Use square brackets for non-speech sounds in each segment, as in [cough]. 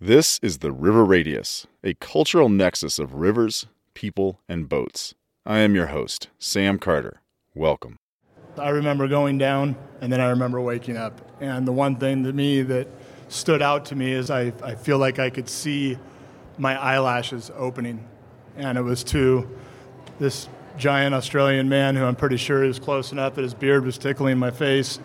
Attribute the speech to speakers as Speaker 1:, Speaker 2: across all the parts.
Speaker 1: This is the River Radius, a cultural nexus of rivers, people, and boats. I am your host, Sam Carter. Welcome.
Speaker 2: I remember going down and then I remember waking up. And the one thing to me that stood out to me is I, I feel like I could see my eyelashes opening. And it was to this giant Australian man who I'm pretty sure is close enough that his beard was tickling my face,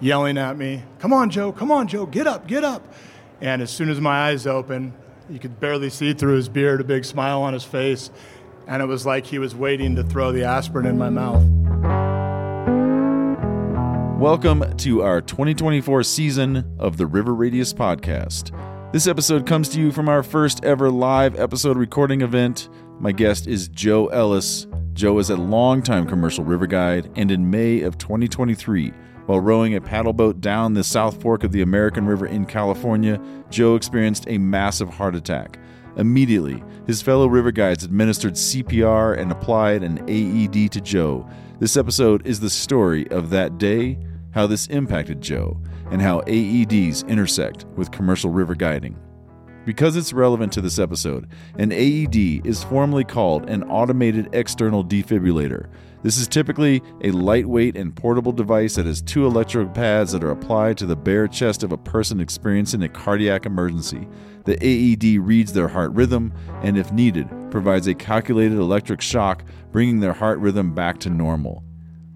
Speaker 2: yelling at me, Come on, Joe, come on, Joe, get up, get up. And as soon as my eyes opened, you could barely see through his beard, a big smile on his face. And it was like he was waiting to throw the aspirin in my mouth.
Speaker 1: Welcome to our 2024 season of the River Radius podcast. This episode comes to you from our first ever live episode recording event. My guest is Joe Ellis. Joe is a longtime commercial river guide, and in May of 2023, while rowing a paddle boat down the South Fork of the American River in California, Joe experienced a massive heart attack. Immediately, his fellow river guides administered CPR and applied an AED to Joe. This episode is the story of that day, how this impacted Joe, and how AEDs intersect with commercial river guiding. Because it's relevant to this episode, an AED is formally called an automated external defibrillator. This is typically a lightweight and portable device that has two electrode pads that are applied to the bare chest of a person experiencing a cardiac emergency. The AED reads their heart rhythm and, if needed, provides a calculated electric shock, bringing their heart rhythm back to normal.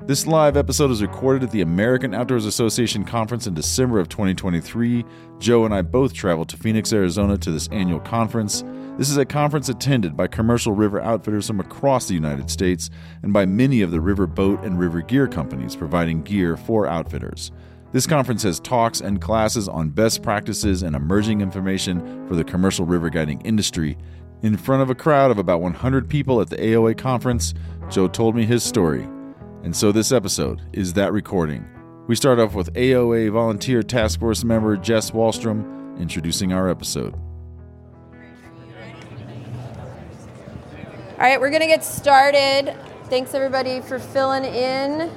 Speaker 1: This live episode is recorded at the American Outdoors Association conference in December of 2023. Joe and I both traveled to Phoenix, Arizona to this annual conference. This is a conference attended by commercial river outfitters from across the United States and by many of the river boat and river gear companies providing gear for outfitters. This conference has talks and classes on best practices and emerging information for the commercial river guiding industry. In front of a crowd of about 100 people at the AOA conference, Joe told me his story. And so this episode is that recording. We start off with AOA Volunteer Task Force member Jess Wallstrom introducing our episode.
Speaker 3: All right, we're going to get started. Thanks everybody for filling in.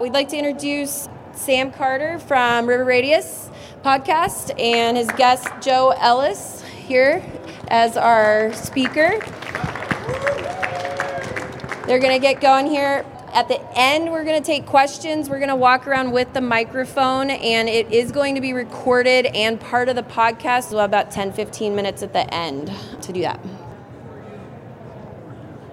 Speaker 3: We'd like to introduce Sam Carter from River Radius podcast and his guest Joe Ellis here as our speaker. They're going to get going here. At the end, we're going to take questions. We're going to walk around with the microphone, and it is going to be recorded and part of the podcast. We'll have about 10 15 minutes at the end to do that.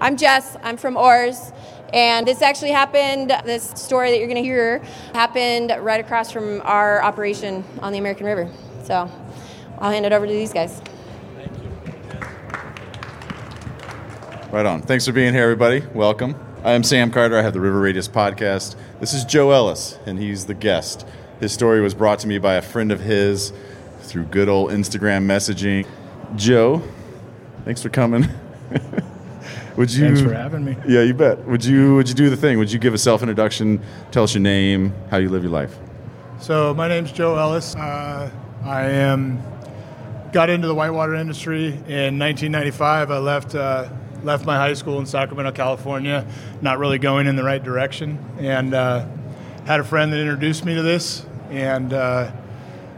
Speaker 3: I'm Jess. I'm from Oars. And this actually happened, this story that you're going to hear happened right across from our operation on the American River. So I'll hand it over to these guys.
Speaker 1: Right on. Thanks for being here, everybody. Welcome. I am Sam Carter. I have the River Radius podcast. This is Joe Ellis, and he's the guest. His story was brought to me by a friend of his through good old Instagram messaging. Joe, thanks for coming. [laughs]
Speaker 2: would you? Thanks for having me.
Speaker 1: Yeah, you bet. Would you? Would you do the thing? Would you give a self introduction? Tell us your name, how you live your life.
Speaker 2: So my name's Joe Ellis. Uh, I am got into the whitewater industry in 1995. I left. Uh, left my high school in Sacramento, California, not really going in the right direction, and uh, had a friend that introduced me to this, and uh,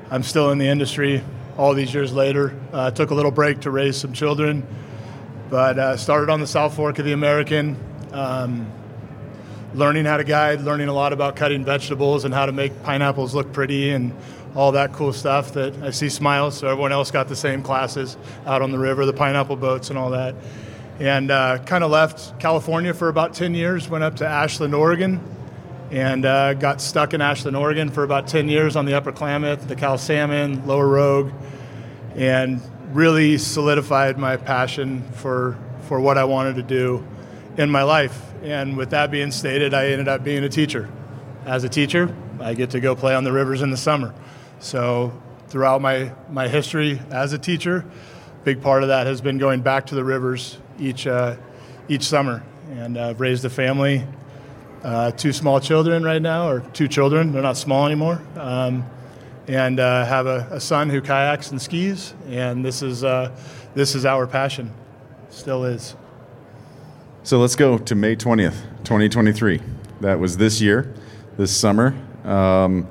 Speaker 2: I'm still in the industry all these years later. Uh, took a little break to raise some children, but uh, started on the South Fork of the American. Um, learning how to guide, learning a lot about cutting vegetables and how to make pineapples look pretty and all that cool stuff that I see smiles. So everyone else got the same classes out on the river, the pineapple boats and all that and uh, kind of left California for about 10 years, went up to Ashland, Oregon, and uh, got stuck in Ashland, Oregon for about 10 years on the Upper Klamath, the Cal Salmon, Lower Rogue, and really solidified my passion for, for what I wanted to do in my life. And with that being stated, I ended up being a teacher. As a teacher, I get to go play on the rivers in the summer. So throughout my, my history as a teacher, big part of that has been going back to the rivers each uh, each summer, and I've raised a family, uh, two small children right now, or two children. They're not small anymore, um, and uh, have a, a, son who kayaks and skis. And this is uh, this is our passion, still is.
Speaker 1: So let's go to May twentieth, twenty twenty three. That was this year, this summer. Um,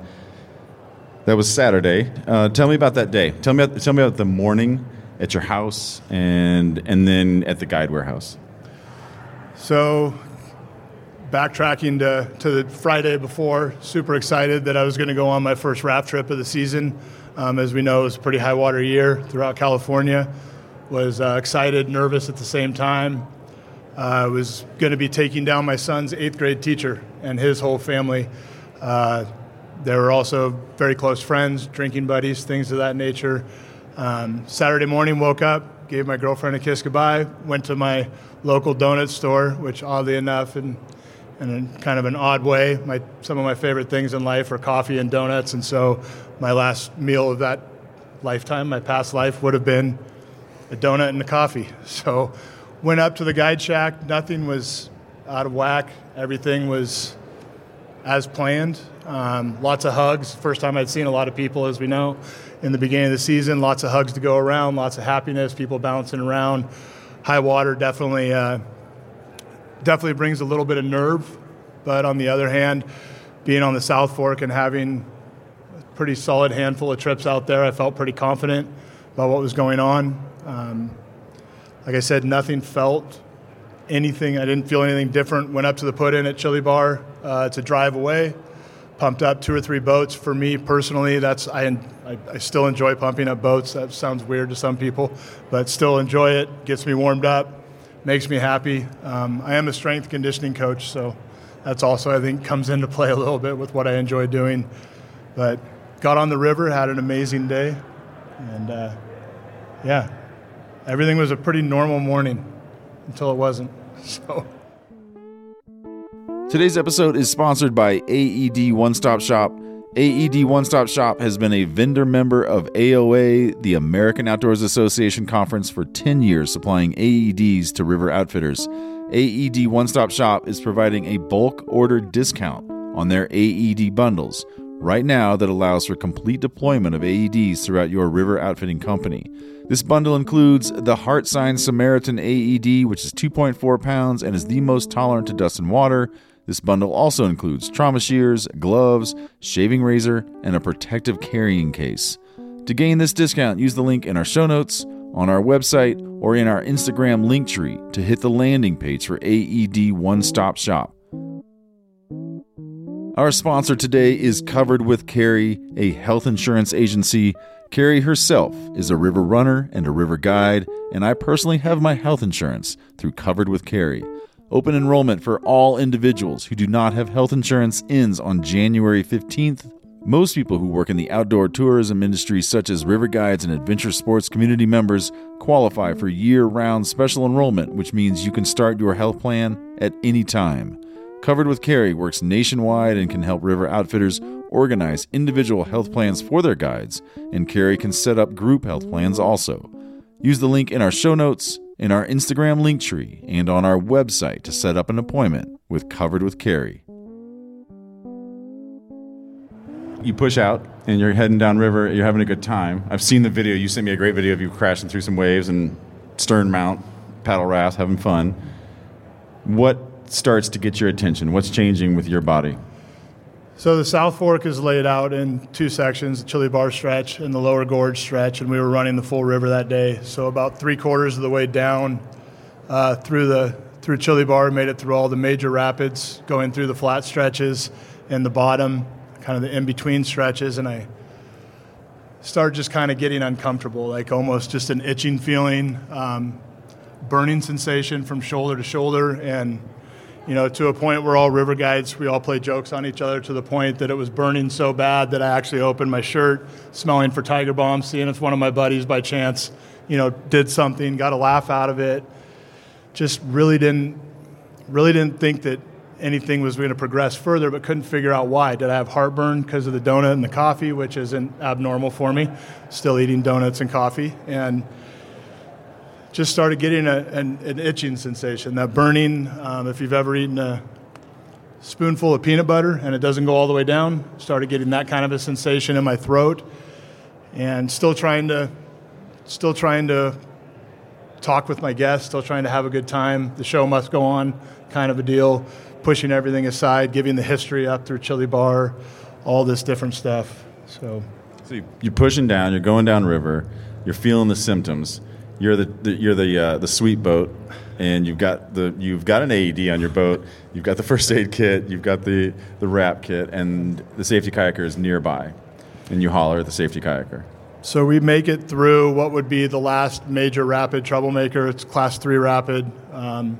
Speaker 1: That was Saturday. Uh, tell me about that day. Tell me about, tell me about the morning at your house and and then at the guide warehouse.
Speaker 2: So, backtracking to, to the Friday before, super excited that I was going to go on my first raft trip of the season. Um, as we know, it was a pretty high water year throughout California. Was uh, excited, nervous at the same time. Uh, I was going to be taking down my son's eighth grade teacher and his whole family. Uh, they were also very close friends, drinking buddies, things of that nature. Um, Saturday morning, woke up, gave my girlfriend a kiss goodbye, went to my local donut store, which oddly enough, in, in kind of an odd way, my, some of my favorite things in life are coffee and donuts. And so my last meal of that lifetime, my past life, would have been a donut and a coffee. [laughs] So went up to the guide shack. Nothing was out of whack. Everything was as planned. Um, lots of hugs. First time I'd seen a lot of people, as we know, in the beginning of the season. Lots of hugs to go around. Lots of happiness. People bouncing around. High water definitely uh, definitely brings a little bit of nerve, but on the other hand, being on the South Fork and having a pretty solid handful of trips out there, I felt pretty confident about what was going on. Um, like I said, nothing felt anything. I didn't feel anything different. Went up to the put in at Chili Bar. Uh, a drive away. Pumped up two or three boats. For me personally, that's I, I, I still enjoy pumping up boats. That sounds weird to some people, but still enjoy it. Gets me warmed up, makes me happy. Um, I am a strength conditioning coach, so that's also I think comes into play a little bit with what I enjoy doing. But got on the river, had an amazing day, and uh, yeah, everything was a pretty normal morning until it wasn't. [laughs] So.
Speaker 1: Today's episode is sponsored by AED One Stop Shop. AED One Stop Shop has been a vendor member of AOA, the American Outdoors Association conference, for 10 years, supplying AEDs to river outfitters. AED One Stop Shop is providing a bulk order discount on their AED bundles right now that allows for complete deployment of AEDs throughout your river outfitting company. This bundle includes the HeartSine Samaritan AED, which is 2.4 pounds and is the most tolerant to dust and water. This bundle also includes trauma shears, gloves, shaving razor, and a protective carrying case. To gain this discount, use the link in our show notes, on our website, or in our Instagram link tree to hit the landing page for AED One Stop Shop. Our sponsor today is Covered with Carrie, a health insurance agency. Carrie herself is a river runner and a river guide, and I personally have my health insurance through Covered with Carrie. Open enrollment for all individuals who do not have health insurance ends on January 15th. Most people who work in the outdoor tourism industry, such as river guides and adventure sports community members, qualify for year round special enrollment, which means you can start your health plan at any time. Covered with Carrie works nationwide and can help river outfitters organize individual health plans for their guides, and Carrie can set up group health plans also. Use the link in our show notes, in our Instagram link tree, and on our website to set up an appointment with Covered with Carrie. You push out and you're heading downriver, you're having a good time. I've seen the video. You sent me a great video of you crashing through some waves and stern mount, paddle rafts, having fun. What starts to get your attention? What's changing with your body?
Speaker 2: So the South Fork is laid out in two sections, the Chili Bar stretch and the Lower Gorge stretch, and we were running the full river that day. So about three quarters of the way down uh, through the through Chili Bar, made it through all the major rapids, going through the flat stretches and the bottom, kind of the in between stretches, and I started just kind of getting uncomfortable, like almost just an itching feeling, um, burning sensation from shoulder to shoulder, and you know, to a point where all river guides, we all play jokes on each other to the point that it was burning so bad that I actually opened my shirt, smelling for Tiger Balm, seeing if one of my buddies by chance, you know, did something, got a laugh out of it. Just really didn't, really didn't think that anything was going to progress further, but couldn't figure out why. Did I have heartburn because of the donut and the coffee, which isn't abnormal for me? Still eating donuts and coffee, and just started getting a, an, an, itching sensation, that burning. Um, if you've ever eaten a spoonful of peanut butter and it doesn't go all the way down, started getting that kind of a sensation in my throat, and still trying to, still trying to talk with my guests, still trying to have a good time. The show must go on, kind of a deal. Pushing everything aside, giving the history up through Chili Bar, all this different stuff. So
Speaker 1: So you- you're pushing down. You're going down river. You're feeling the symptoms. You're the, the you're the uh, the sweep boat, and you've got the you've got an AED on your boat. You've got the first aid kit. You've got the the wrap kit, and the safety kayaker is nearby, and you holler at the safety kayaker.
Speaker 2: So we make it through what would be the last major rapid troublemaker. It's class three rapid um,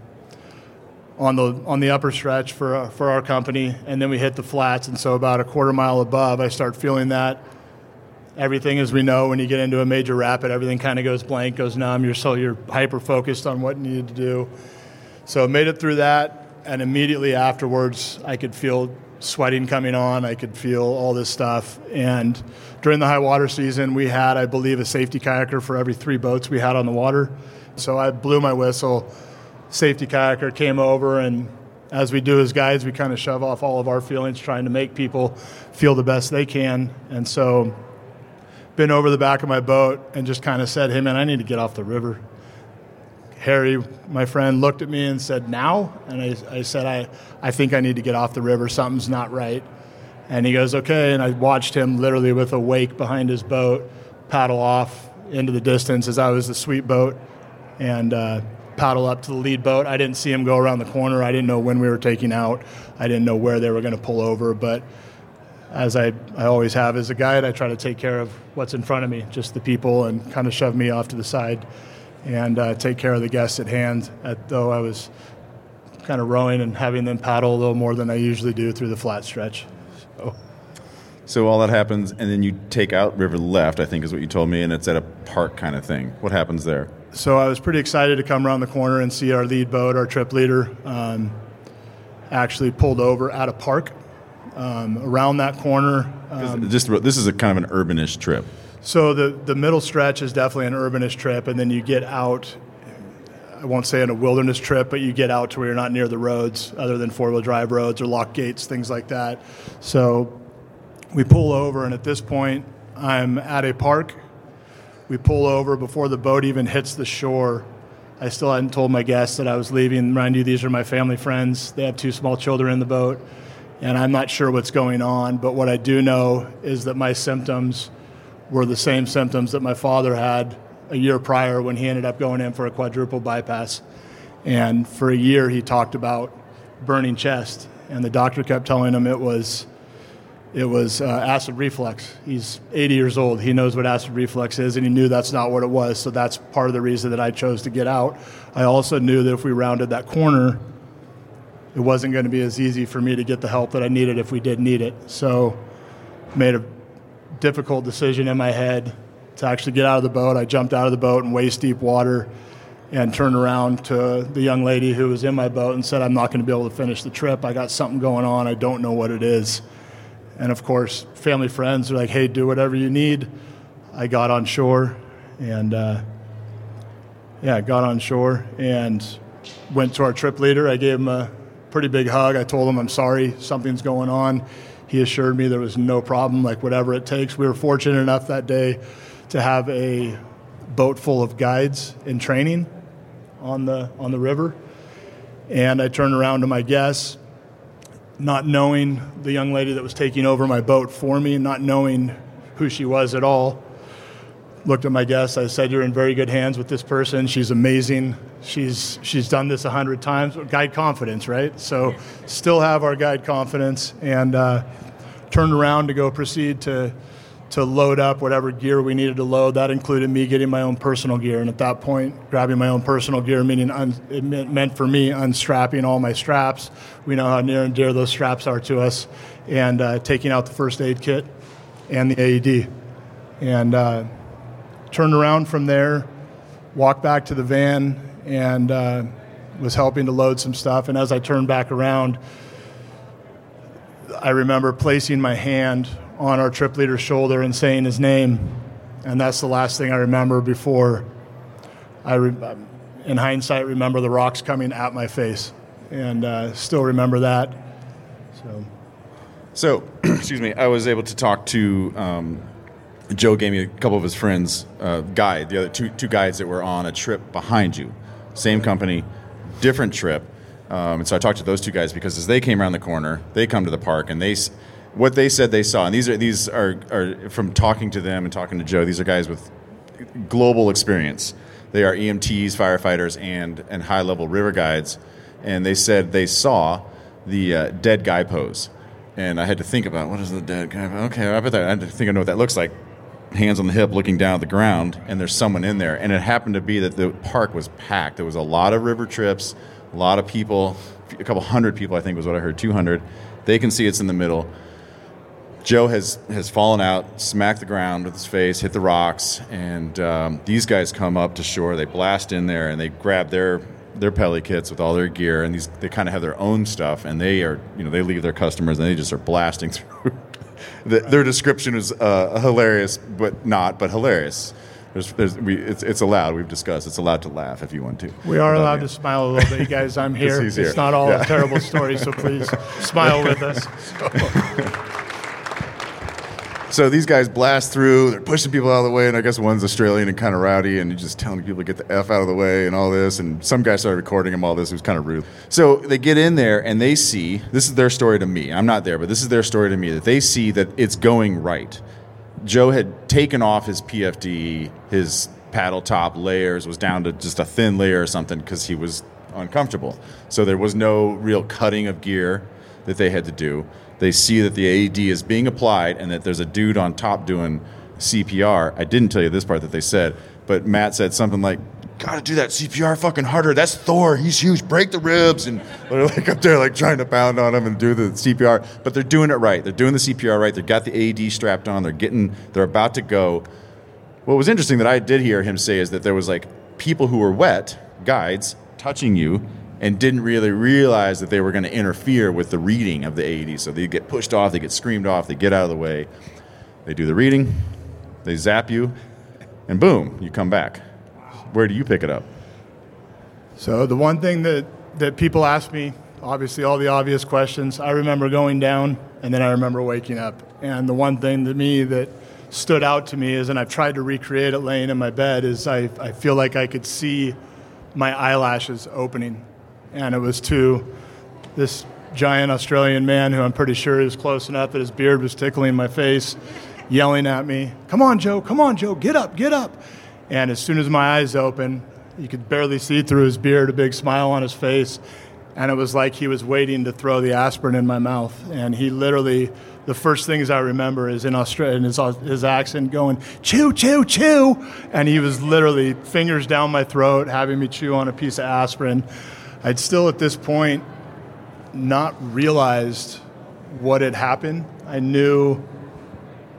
Speaker 2: on the on the upper stretch for uh, for our company, and then we hit the flats. And so about a quarter mile above, I start feeling that everything, as we know, when you get into a major rapid, everything kind of goes blank, goes numb. You're so you're hyper focused on what you needed to do. So made it through that, and immediately afterwards, I could feel sweating coming on. I could feel all this stuff. And during the high water season, we had, I believe, a safety kayaker for every three boats we had on the water. So I blew my whistle. Safety kayaker came over, and as we do as guides, we kind of shove off all of our feelings, trying to make people feel the best they can. And so, been over the back of my boat and just kind of said, "Hey, man, I need to get off the river." Harry, my friend, looked at me and said, Now? And I, I said, I, I think I need to get off the river. Something's not right. And he goes, Okay. And I watched him literally with a wake behind his boat paddle off into the distance as I was the sweep boat and uh, paddle up to the lead boat. I didn't see him go around the corner. I didn't know when we were taking out, I didn't know where they were going to pull over. But as I, I always have as a guide, I try to take care of what's in front of me, just the people, and kind of shove me off to the side and uh, take care of the guests at hand. At, though I was kind of rowing and having them paddle a little more than I usually do through the flat stretch. So,
Speaker 1: So all that happens, and then you take out river left. I think is what you told me, and it's at a park kind of thing. What happens there?
Speaker 2: so I was pretty excited to come around the corner and see our lead boat, our trip leader, um, actually pulled over at a park. Um, around that corner, um,
Speaker 1: Just this is a kind of an urbanish trip.
Speaker 2: So the the middle stretch is definitely an urbanish trip, and then you get out. I won't say in a wilderness trip, but you get out to where you're not near the roads, other than four wheel drive roads or lock gates, things like that. So we pull over, and at this point, I'm at a park. We pull over before the boat even hits the shore. I still hadn't told my guests that I was leaving. Mind you, these are my family friends. They have two small children in the boat, and I'm not sure what's going on. But what I do know is that my symptoms were the same symptoms that my father had a year prior when he ended up going in for a quadruple bypass. And for a year, he talked about burning chest, and the doctor kept telling him it was it was uh, acid reflux. He's 80 years old. He knows what acid reflux is, and he knew that's not what it was. So that's part of the reason that I chose to get out. I also knew that if we rounded that corner, it wasn't going to be as easy for me to get the help that I needed if we did need it. So made a difficult decision in my head to actually get out of the boat. I jumped out of the boat in waist deep water and turned around to the young lady who was in my boat and said, I'm not going to be able to finish the trip. I got something going on. I don't know what it is. And of course, family friends are like, hey, do whatever you need. I got on shore and, uh, yeah, got on shore and went to our trip leader. I gave him a pretty big hug. I told him I'm sorry, something's going on. He assured me there was no problem, like whatever it takes. We were fortunate enough that day to have a boat full of guides in training on the on the river. And I turned around to my guests, not knowing the young lady that was taking over my boat for me, not knowing who she was at all. Looked at my guests. I said, "You're in very good hands with this person. She's amazing. She's she's done this a hundred times. Guide confidence, right? So, still have our guide confidence." And uh, turned around to go proceed to to load up whatever gear we needed to load. That included me getting my own personal gear, and at that point, grabbing my own personal gear, meaning un- it meant, for me unstrapping all my straps. We know how near and dear those straps are to us, and uh, taking out the first aid kit and the AED, and uh, turned around from there, walked back to the van, and uh, was helping to load some stuff. And as I turned back around, I remember placing my hand on our trip leader's shoulder and saying his name. And that's the last thing I remember before I, re- in hindsight, remember the rocks coming at my face. And uh, still remember that. So,
Speaker 1: So, [clears throat] excuse me, I was able to talk to um, Joe. Gave me a couple of his friends, uh, guide the other two two guides that were on a trip behind you, same company, different trip. Um, and so I talked to those two guys because as they came around the corner, they come to the park and they what they said they saw, and these are these are, are from talking to them and talking to Joe. These are guys with global experience. They are EMTs, firefighters, and and high level river guides, and they said they saw the uh, dead guy pose. And I had to think about what is the dead guy? Pose? Okay, I bet that I think I know what that looks like. Hands on the hip, looking down at the ground, and there's someone in there. And it happened to be that the park was packed. There was a lot of river trips, a lot of people, a couple hundred people, I think was what I heard, 200. They can see it's in the middle. Joe has has fallen out, smacked the ground with his face, hit the rocks, and um, these guys come up to shore. They blast in there and they grab their their pelly kits with all their gear, and these they kind of have their own stuff, and they are you know they leave their customers and they just are blasting [laughs] through. The, their description is uh, hilarious, but not, but hilarious. There's, there's, we, it's, it's allowed. We've discussed. It's allowed to laugh if you want to.
Speaker 2: We are allowed to smile a little bit, you guys. I'm [laughs] here.
Speaker 1: he's here.
Speaker 2: It's not all
Speaker 1: Yeah.
Speaker 2: a terrible story, so please [laughs] smile with us. [laughs]
Speaker 1: So these guys blast through. They're pushing people out of the way, and I guess one's Australian and kind of rowdy, and just telling people to get the f out of the way and all this. And some guy started recording him all this. It was kind of rude. So they get in there and they see this is their story to me. I'm not there, but this is their story to me that they see that it's going right. Joe had taken off his PFD, his paddle top layers was down to just a thin layer or something because he was uncomfortable. So there was no real cutting of gear that they had to do. They see that the AED is being applied and that there's a dude on top doing CPR. I didn't tell you this part that they said, but Matt said something like, Gotta do that CPR fucking harder. That's Thor. He's huge. Break the ribs. And [laughs] they're like up there, like trying to pound on him and do the CPR. But they're doing it right. They're doing the CPR right. They've got the AED strapped on. They're getting, they're about to go. What was interesting that I did hear him say is that there was like people who were wet, guides, touching you and didn't really realize that they were going to interfere with the reading of the AED. So they get pushed off, they get screamed off, they get out of the way. They do the reading, they zap you, and boom, you come back. Where do you pick it up?
Speaker 2: So the one thing that, that people ask me, obviously all the obvious questions, I remember going down and then I remember waking up. And the one thing to me that stood out to me is, and I've tried to recreate it laying in my bed, is I, I feel like I could see my eyelashes opening. And it was to this giant Australian man who I'm pretty sure is close enough that his beard was tickling my face, yelling at me, Come on, Joe, come on, Joe, get up, get up. And as soon as my eyes opened, you could barely see through his beard, a big smile on his face. And it was like he was waiting to throw the aspirin in my mouth. And he literally, the first things I remember is in Australia, his, his accent going, chew, chew, chew. And he was literally fingers down my throat, having me chew on a piece of aspirin. I'd still at this point not realized what had happened. I knew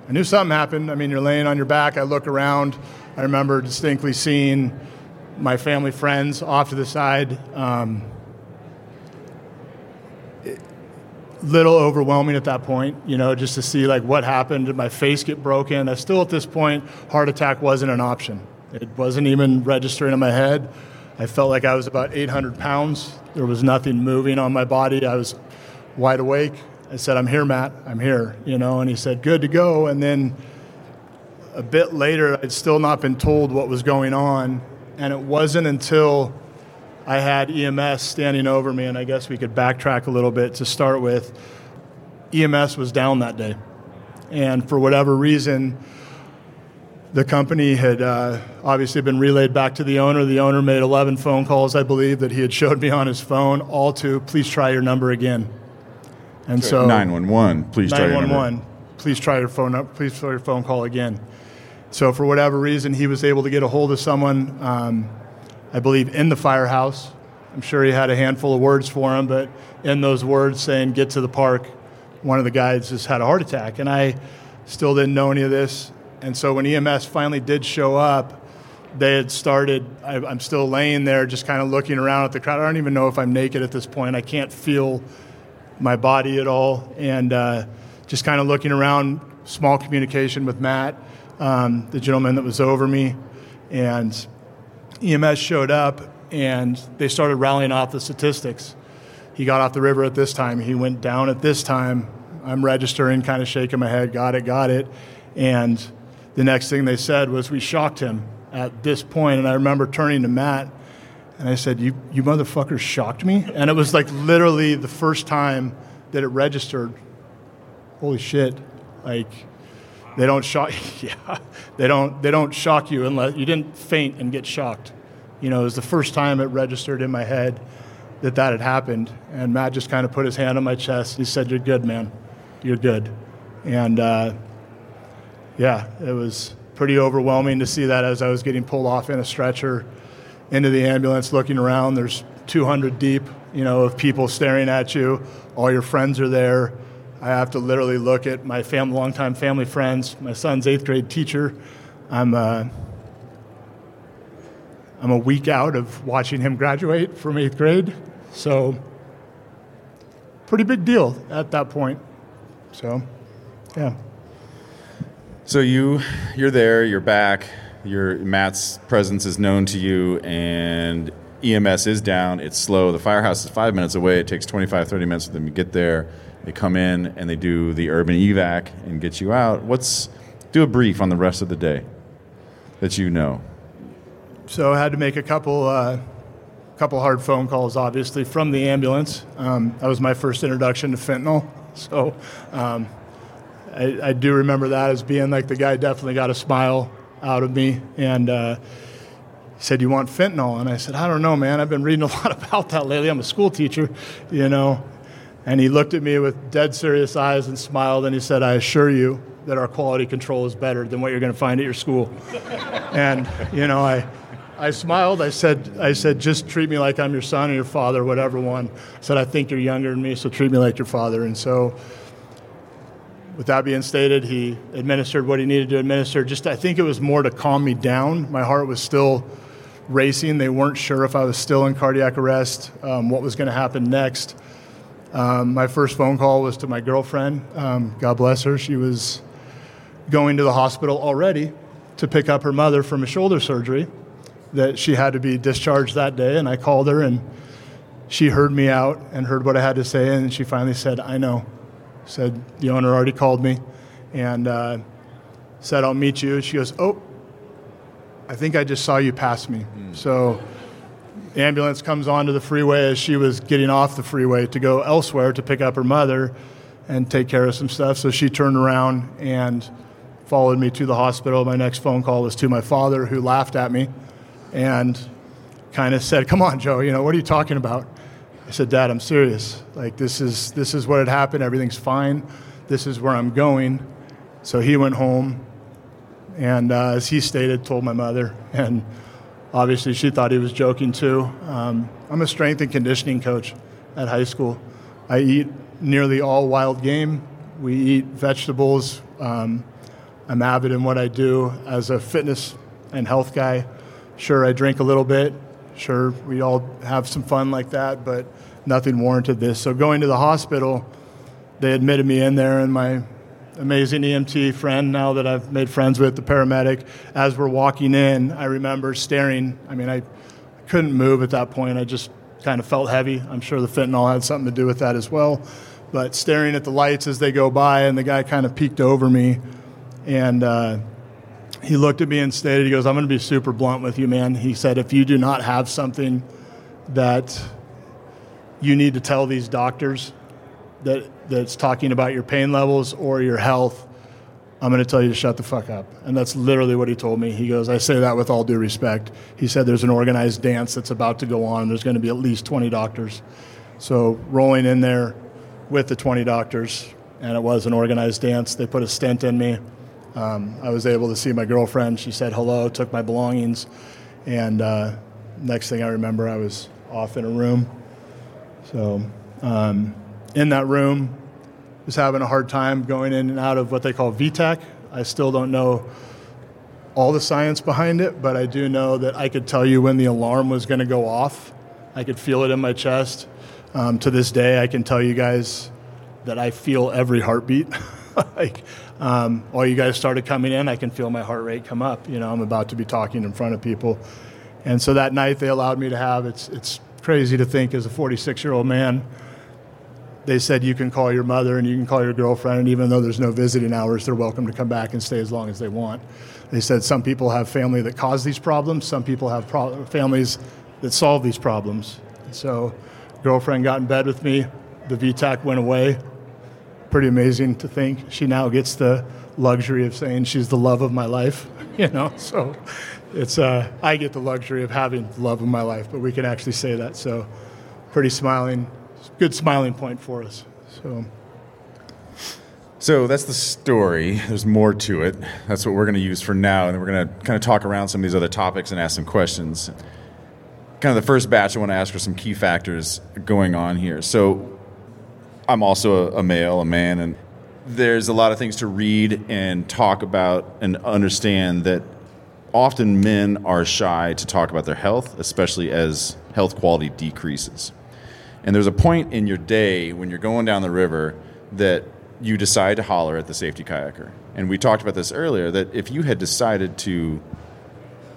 Speaker 2: I knew something happened. I mean, you're laying on your back. I look around. I remember distinctly seeing my family friends off to the side. Um, little overwhelming at that point, you know, just to see like what happened. Did my face get broken? I still at this point, heart attack wasn't an option. It wasn't even registering in my head. I felt like I was about 800 pounds. There was nothing moving on my body. I was wide awake. I said, I'm here, Matt. I'm here, you know, and he said, good to go. And then a bit later, I'd still not been told what was going on. And it wasn't until I had EMS standing over me, and I guess we could backtrack a little bit to start with. EMS was down that day. And for whatever reason, the company had uh, obviously been relayed back to the owner. The owner made 11 phone calls, I believe, that he had showed me on his phone, all to please try your number again. And so
Speaker 1: 911, please try your number.
Speaker 2: 911. Please try your phone up. Please try your phone call again. So for whatever reason, he was able to get a hold of someone, um, I believe, in the firehouse. I'm sure he had a handful of words for him, but in those words saying "get to the park," one of the guys just had a heart attack, and I still didn't know any of this. And so when EMS finally did show up, they had started. I, I'm still laying there, just kind of looking around at the crowd. I don't even know if I'm naked at this point. I can't feel my body at all, and uh, just kind of looking around. Small communication with Matt, um, the gentleman that was over me, and EMS showed up, and they started rallying off the statistics. He got off the river at this time. He went down at this time. I'm registering, kind of shaking my head. Got it, got it. And the next thing they said was we shocked him at this point. And I remember turning to Matt and I said, "You, you motherfuckers shocked me." And it was like literally the first time that it registered holy shit, like they don't shock. [laughs] yeah, they don't they don't shock you unless you didn't faint and get shocked. You know, it was the first time it registered in my head that that had happened. And Matt just kind of put his hand on my chest. He said, "You're good, man. You're good." And uh, yeah, it was pretty overwhelming to see that as I was getting pulled off in a stretcher into the ambulance, looking around. There's 200 deep, you know, of people staring at you. All your friends are there. I have to literally look at my fam- longtime family friends, my son's eighth grade teacher. I'm, uh, I'm a week out of watching him graduate from eighth grade. So, pretty big deal at that point. So, yeah.
Speaker 1: So you you're there, you're back. Your Matt's presence is known to you, and EMS is down. It's slow. The firehouse is five minutes away. It takes 25, 30 minutes for them to get there. They come in and they do the urban evac and get you out. What's do a brief on the rest of the day that you know.
Speaker 2: So I had to make a couple uh, couple hard phone calls, obviously from the ambulance. Um, that was my first introduction to fentanyl. [laughs] So um, I, I, do remember that as being like the guy definitely got a smile out of me and uh, he said, "You want fentanyl?" And I said, "I don't know, man. I've been reading a [laughs] lot about that lately. I'm a school teacher, you know." And he looked at me with dead serious eyes and smiled and he said, "I assure you that our quality control is better than what you're going to find at your school." [laughs] and you know, I. I smiled. I said, I said, just treat me like I'm your son or your father, whatever one. I said, I think you're younger than me, so treat me like your father. And so with that being stated, he administered what he needed to administer. Just I think it was more to calm me down. My heart was still racing. They weren't sure if I was still in cardiac arrest, um, what was going to happen next. Um, my first phone call was to my girlfriend. Um, God bless her. She was going to the hospital already to pick up her mother from a shoulder surgery that she had to be discharged that day. And I called her, and she heard me out and heard what I had to say. And she finally said, I know said the owner already called me and uh, said I'll meet you. She goes, oh, I think I just saw you pass me. Mm. So the ambulance comes onto the freeway as she was getting off the freeway to go elsewhere to pick up her mother and take care of some stuff. So she turned around and followed me to the hospital. My next phone call was to my father, who laughed at me and kind of said, "Come on, Joe. You know what are you talking about?" I said, Dad, I'm serious. Like, this is, this is what had happened. Everything's fine. This is where I'm going. So he went home and, uh, as he stated, told my mother. And obviously, she thought he was joking too. Um, I'm a strength and conditioning coach at high school. I eat nearly all wild game. We eat vegetables. Um, I'm avid in what I do as a fitness and health guy. Sure, I drink a little bit, Sure, we all have some fun like that, but nothing warranted this. So going to the hospital, they admitted me in there, and my amazing EMT friend, now that I've made friends with, the paramedic, as we're walking in, I remember staring. I mean, I couldn't move at that point. I just kind of felt heavy. I'm sure the fentanyl had something to do with that as well. But staring at the lights as they go by, and the guy kind of peeked over me, and uh, he looked at me and stated, he goes, I'm going to be super blunt with you, man. He said, if you do not have something that you need to tell these doctors that that's talking about your pain levels or your health, I'm going to tell you to shut the fuck up. And that's literally what he told me. He goes, I say that with all due respect. He said, there's an organized dance that's about to go on. and There's going to be at least 20 doctors. So rolling in there with the 20 doctors, and it was an organized dance. They put a stent in me. Um, I was able to see my girlfriend. She said hello, took my belongings, and uh, next thing I remember, I was off in a room. So, um, in that room, was having a hard time going in and out of what they call V-tach. I still don't know all the science behind it, but I do know that I could tell you when the alarm was going to go off. I could feel it in my chest. Um, to this day, I can tell you guys that I feel every heartbeat. [laughs] like um, all you guys started coming in, I can feel my heart rate come up. You know, I'm about to be talking in front of people, and so that night they allowed me to have. It's it's crazy to think as a 46 year old man. They said you can call your mother and you can call your girlfriend, and even though there's no visiting hours, they're welcome to come back and stay as long as they want. They said some people have family that cause these problems, some people have pro- families that solve these problems. So, girlfriend got in bed with me. The V-tach went away pretty amazing to think she now gets the luxury of saying she's the love of my life. [laughs] You know, so it's uh, I get the luxury of having love in my life, but we can actually say that. So pretty smiling, good smiling point for us. So.
Speaker 1: So that's the story. There's more to it. That's what we're going to use for now, and then we're going to kind of talk around some of these other topics and ask some questions. Kind of the first batch, I want to ask for some key factors going on here. So I'm also a, a male, a man, and there's a lot of things to read and talk about and understand that often men are shy to talk about their health, especially as health quality decreases. And there's a point in your day when you're going down the river that you decide to holler at the safety kayaker. And we talked about this earlier that if you had decided to,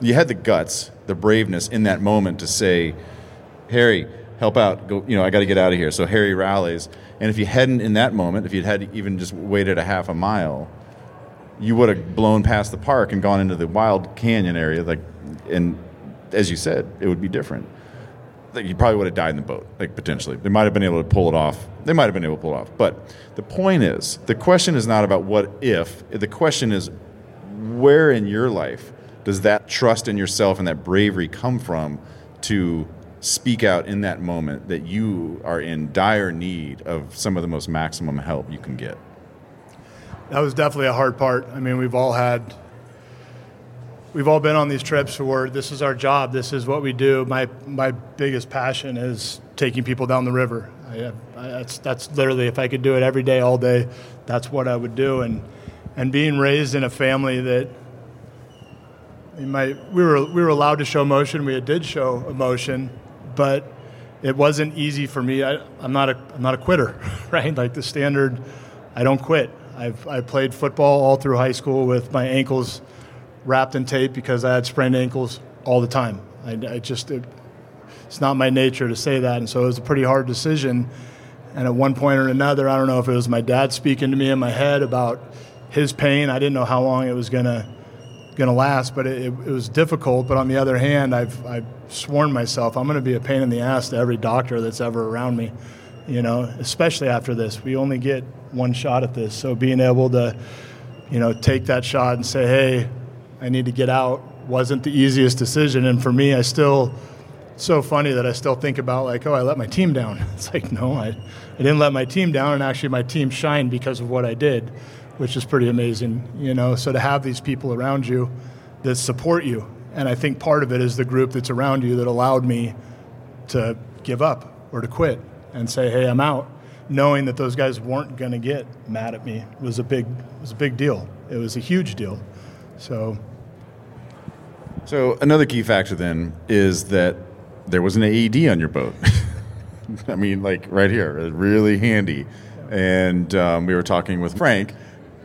Speaker 1: you had the guts, the braveness in that moment to say, Harry, help out. Go, you know, I got to get out of here. So Harry rallies. And if you hadn't in that moment, if you'd had even just waited a half a mile, you would have blown past the park and gone into the wild canyon area. Like, and as you said, it would be different. Like you probably would have died in the boat, like potentially. They might have been able to pull it off. They might have been able to pull it off. But the point is, the question is not about what if. The question is, where in your life does that trust in yourself and that bravery come from to speak out in that moment that you are in dire need of some of the most maximum help you can get?
Speaker 2: That was definitely a hard part. I mean, we've all had, we've all been on these trips where this is our job, this is what we do. My my biggest passion is taking people down the river. I, I, that's that's literally if I could do it every day, all day, that's what I would do. And and being raised in a family that my, we were we were allowed to show emotion. We did show emotion, but it wasn't easy for me. I, am not a I'm not a quitter, [laughs] right? Like the standard, I don't quit. I've I played football all through high school with my ankles wrapped in tape because I had sprained ankles all the time. I, I just it, it's not my nature to say that, and so it was a pretty hard decision. And at one point or another, I don't know if it was my dad speaking to me in my head about his pain. I didn't know how long it was gonna going to last, but it, it, was difficult. But on the other hand, I've, I've sworn myself I'm going to be a pain in the ass to every doctor that's ever around me, you know, especially after this. We only get one shot at this. So being able to, you know, take that shot and say, hey, I need to get out wasn't the easiest decision. And for me, I still, so funny that I still think about like, oh, I let my team down. [laughs] It's like, no, I, I didn't let my team down, and actually my team shined because of what I did which is pretty amazing. You know, so to have these people around you that support you, and I think part of it is the group that's around you that allowed me to give up or to quit and say, "Hey, I'm out," knowing that those guys weren't going to get mad at me was a big was a big deal. It was a huge deal. So.
Speaker 1: So another key factor then is that there was an AED on your boat. [laughs] I mean, like right here, really handy. And um, we were talking with Frank,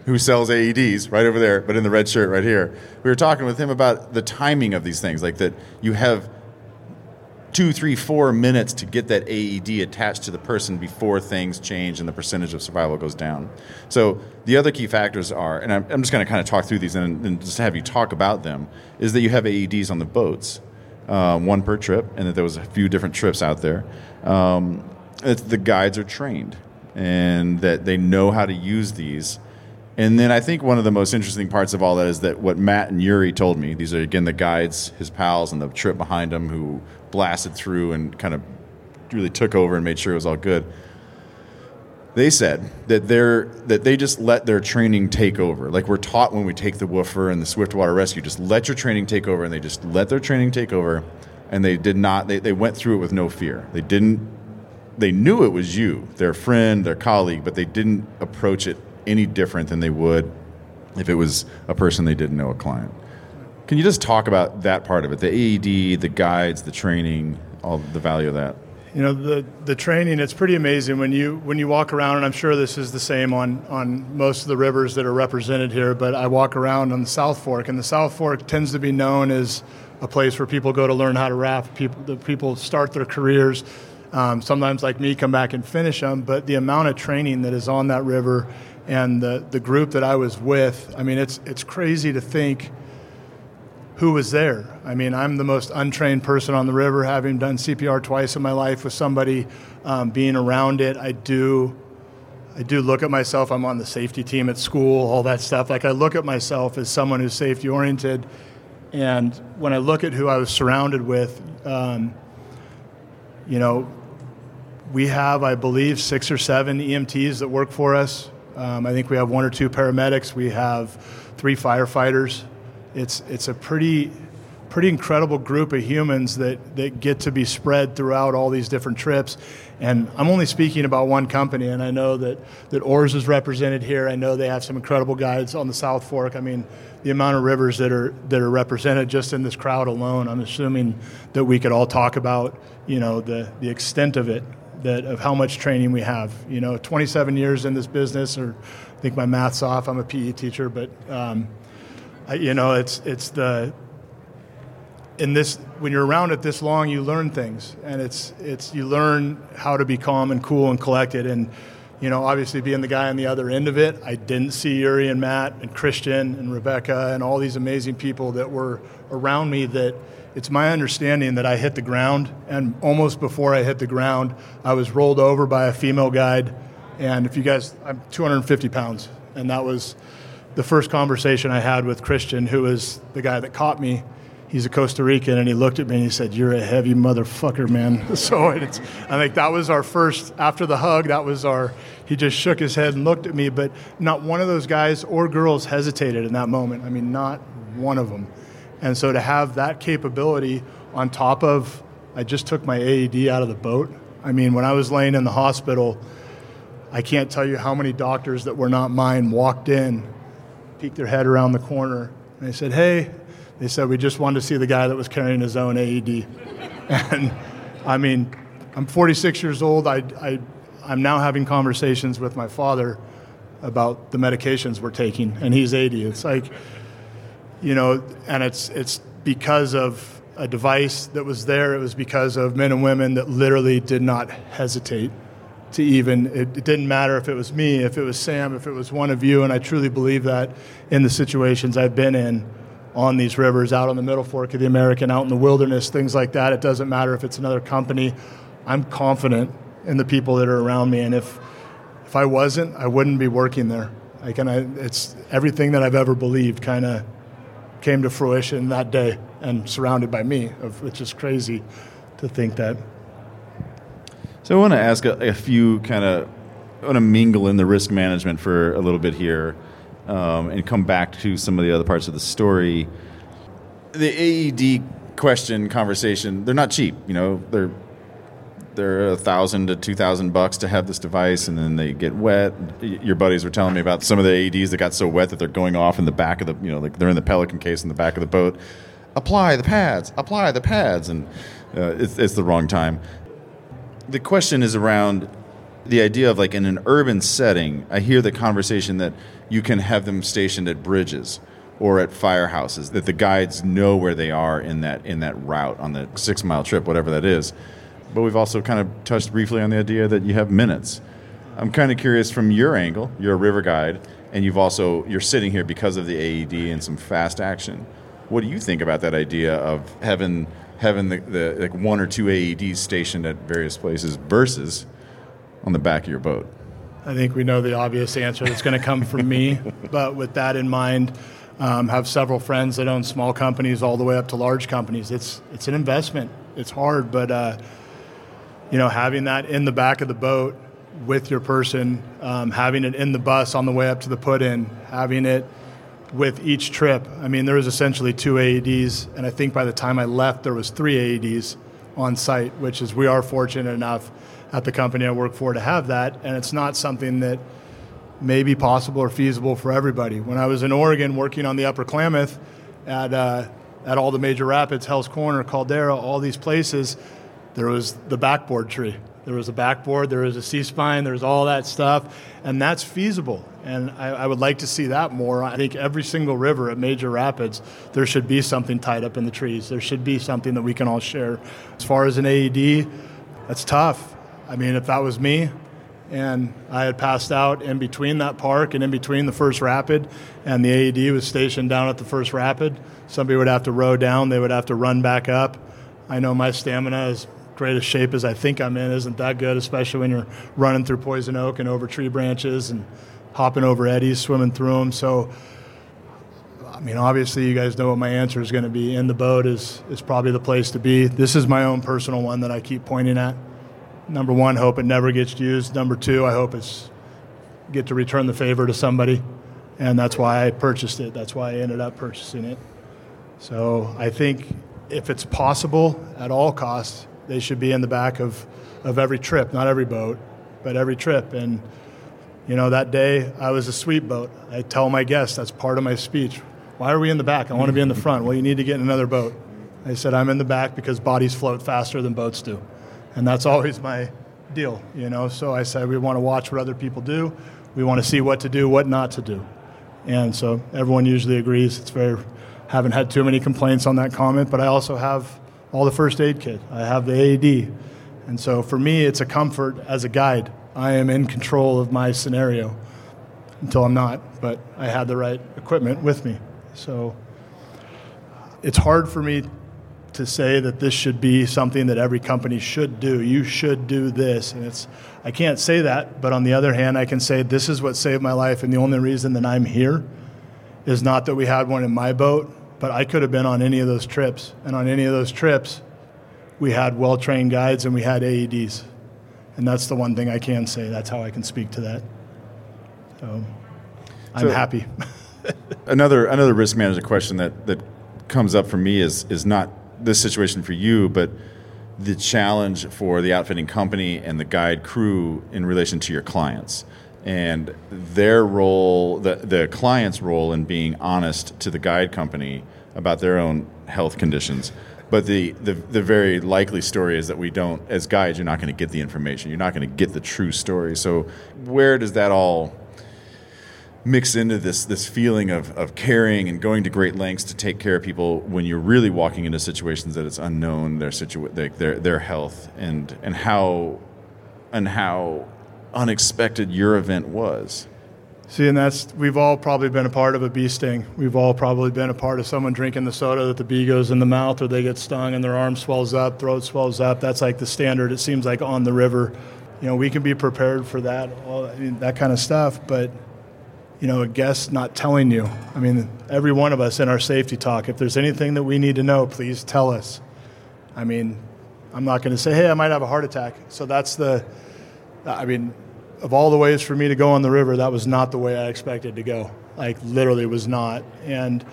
Speaker 1: who sells AEDs right over there, but in the red shirt right here. We were talking with him about the timing of these things, like that you have two, three, four minutes to get that AED attached to the person before things change and the percentage of survival goes down. So the other key factors are, and I'm, I'm just going to kind of talk through these and, and, just have you talk about them, is that you have AEDs on the boats, um, one per trip, and that there was a few different trips out there. Um, the guides are trained and that they know how to use these and then I think one of the most interesting parts of all that is that what Matt and Yuri told me. These are again the guides, his pals, and the trip behind him who blasted through and kind of really took over and made sure it was all good. They said that they're that they just let their training take over. Like we're taught when we take the woofer and the Swiftwater Rescue, just let your training take over, and they just let their training take over, and they did not. They, they went through it with no fear. They didn't. They knew it was you, their friend, their colleague, but they didn't approach it any different than they would if it was a person they didn't know, a client. Can you just talk about that part of it, the AED, the guides, the training, all the value of that?
Speaker 2: You know, the, the training, it's pretty amazing when you when you walk around, and I'm sure this is the same on, on most of the rivers that are represented here, but I walk around on the South Fork, and the South Fork tends to be known as a place where people go to learn how to raft. People, the people start their careers. Um, sometimes, like me, come back and finish them. But the amount of training that is on that river and the, the group that I was with, I mean, it's, it's crazy to think who was there. I mean, I'm the most untrained person on the river, having done CPR twice in my life with somebody, um, being around it. I do, I do look at myself. I'm on the safety team at school, all that stuff. Like I look at myself as someone who's safety oriented, and when I look at who I was surrounded with, um, you know, we have, I believe, six or seven EMTs that work for us. Um, I think we have one or two paramedics. We have three firefighters. It's it's a pretty pretty incredible group of humans that, that get to be spread throughout all these different trips. And I'm only speaking about one company, and I know that, that Oars is represented here. I know they have some incredible guides on the South Fork. I mean, the amount of rivers that are that are represented just in this crowd alone, I'm assuming that we could all talk about, you know, the, the extent of it, that of how much training we have. You know, 27 years in this business, or I think my math's off. I'm a PE teacher, but um, you know, it's it's the in this when you're around it this long you learn things. And it's it's you learn how to be calm and cool and collected. And you know obviously being the guy on the other end of it i didn't see yuri and matt and christian and rebecca and all these amazing people that were around me that it's my understanding that i hit the ground. And almost before i hit the ground i was rolled over by a female guide. And if you guys i'm 250 pounds. And that was the first conversation i had with christian who was the guy that caught me he's a Costa Rican, and he looked at me and he said, "You're a heavy motherfucker, man." [laughs] So I think that was our first after the hug. That was our. He just shook his head and looked at me, but not one of those guys or girls hesitated in that moment. I mean, not one of them. And so to have that capability on top of, I just took my AED out of the boat. I mean, when I was laying in the hospital, I can't tell you how many doctors that were not mine walked in, peeked their head around the corner, and they said, "Hey, they said we just wanted to see the guy that was carrying his own AED. [laughs] and I mean, I'm 46 years old. I, I, I'm now having conversations with my father about the medications we're taking, and he's 80. It's like, you know, and it's it's because of a device that was there. It was because of men and women that literally did not hesitate to even. It, it didn't matter if it was me, if it was Sam, if it was one of you, and I truly believe that in the situations I've been in on these rivers, out on the Middle Fork of the American, out in the wilderness, things like that. It doesn't matter if it's another company. I'm confident in the people that are around me, and if if I wasn't, I wouldn't be working there. I kind of it's everything that I've ever believed kind of came to fruition that day and surrounded by me, which is crazy to think that.
Speaker 1: So I want to ask a, a few kind of I want to mingle in the risk management for a little bit here um, and come back to some of the other parts of the story. The AED question conversation, they're not cheap. You know, they're they're a thousand to two thousand bucks to have this device, and then they get wet. Your buddies were telling me about some of the AEDs that got so wet that they're going off in the back of the, you know, like they're in the Pelican case in the back of the boat. Apply the pads, apply the pads, and uh, it's, it's the wrong time. The question is around the idea of like in an urban setting. I hear the conversation that you can have them stationed at bridges or at firehouses that the guides know where they are in that in that route on the six mile trip, whatever that is. But we've also kind of touched briefly on the idea that you have minutes. I'm kind of curious from your angle. You're a river guide, and you've also you're sitting here because of the AED and some fast action. What do you think about that idea of having having the, the like one or two AEDs stationed at various places versus on the back of your boat?
Speaker 2: I think we know the obvious answer that's going to come from me. [laughs] But with that in mind, um, have several friends that own small companies all the way up to large companies. It's it's an investment. It's hard, but uh, you know, having that in the back of the boat with your person, um, having it in the bus on the way up to the put-in, having it with each trip. I mean, there was essentially two AEDs, and I think by the time I left, there was three AEDs on site, which is we are fortunate enough at the company I work for to have that, and it's not something that may be possible or feasible for everybody. When I was in Oregon working on the Upper Klamath at, uh, at all the major rapids, Hell's Corner, Caldera, all these places, there was the backboard tree. There was a backboard, there was a C spine, there was all that stuff, and that's feasible. And I, I, would like to see that more. I think every single river at major rapids, there should be something tied up in the trees. There should be something that we can all share. As far as an AED, that's tough. I mean, if that was me and I had passed out in between that park and in between the first rapid, and the AED was stationed down at the first rapid, somebody would have to row down, they would have to run back up. I know my stamina is great a shape as I think I'm in isn't that good, especially when you're running through poison oak and over tree branches and hopping over eddies, swimming through them. So, I mean, obviously, you guys know what my answer is going to be. In the boat is is probably the place to be. This is my own personal one that I keep pointing at. Number one, hope it never gets used. Number two, I hope it's get to return the favor to somebody, and that's why I purchased it. That's why I ended up purchasing it. So I think if it's possible at all costs, they should be in the back of, of every trip, not every boat, but every trip. And, you know, that day I was a sweep boat. I tell my guests, that's part of my speech. Why are we in the back? I want to be in the front. Well, you need to get in another boat. I said, I'm in the back because bodies float faster than boats do. And that's [laughs] always my deal, you know. So I said, we want to watch what other people do. We want to see what to do, what not to do. And so everyone usually agrees. It's very, haven't had too many complaints on that comment, but I also have all the first aid kit. I have the AED. And so for me, it's a comfort as a guide. I am in control of my scenario until I'm not, but I had the right equipment with me. So it's hard for me to say that this should be something that every company should do. You should do this. And it's I can't say that, but on the other hand, I can say this is what saved my life and the only reason that I'm here is not that we had one in my boat, but I could have been on any of those trips. And on any of those trips, we had well trained guides and we had AEDs. And that's the one thing I can say. That's how I can speak to that. So I'm so, happy. [laughs]
Speaker 1: another another risk management question that, that comes up for me is is not this situation for you, but the challenge for the outfitting company and the guide crew in relation to your clients and their role, the, the client's role in being honest to the guide company about their own health conditions. But the, the, the very likely story is that we don't, as guides, you're not going to get the information. You're not going to get the true story. So, where does that all mix into this this feeling of, of caring and going to great lengths to take care of people when you're really walking into situations that it's unknown their situa- their, their their health and and how and how unexpected your event was.
Speaker 2: See, and that's we've all probably been a part of a bee sting. We've all probably been a part of someone drinking the soda that the bee goes in the mouth, or they get stung and their arm swells up, throat swells up. That's like the standard. It seems like on the river. You know, we can be prepared for that, all I mean, that kind of stuff. But you know, a guest not telling you. I mean, every one of us in our safety talk. If there's anything that we need to know, please tell us. I mean, I'm not going to say, hey, I might have a heart attack. So that's the I mean, of all the ways for me to go on the river, that was not the way I expected to go. Like literally was not. And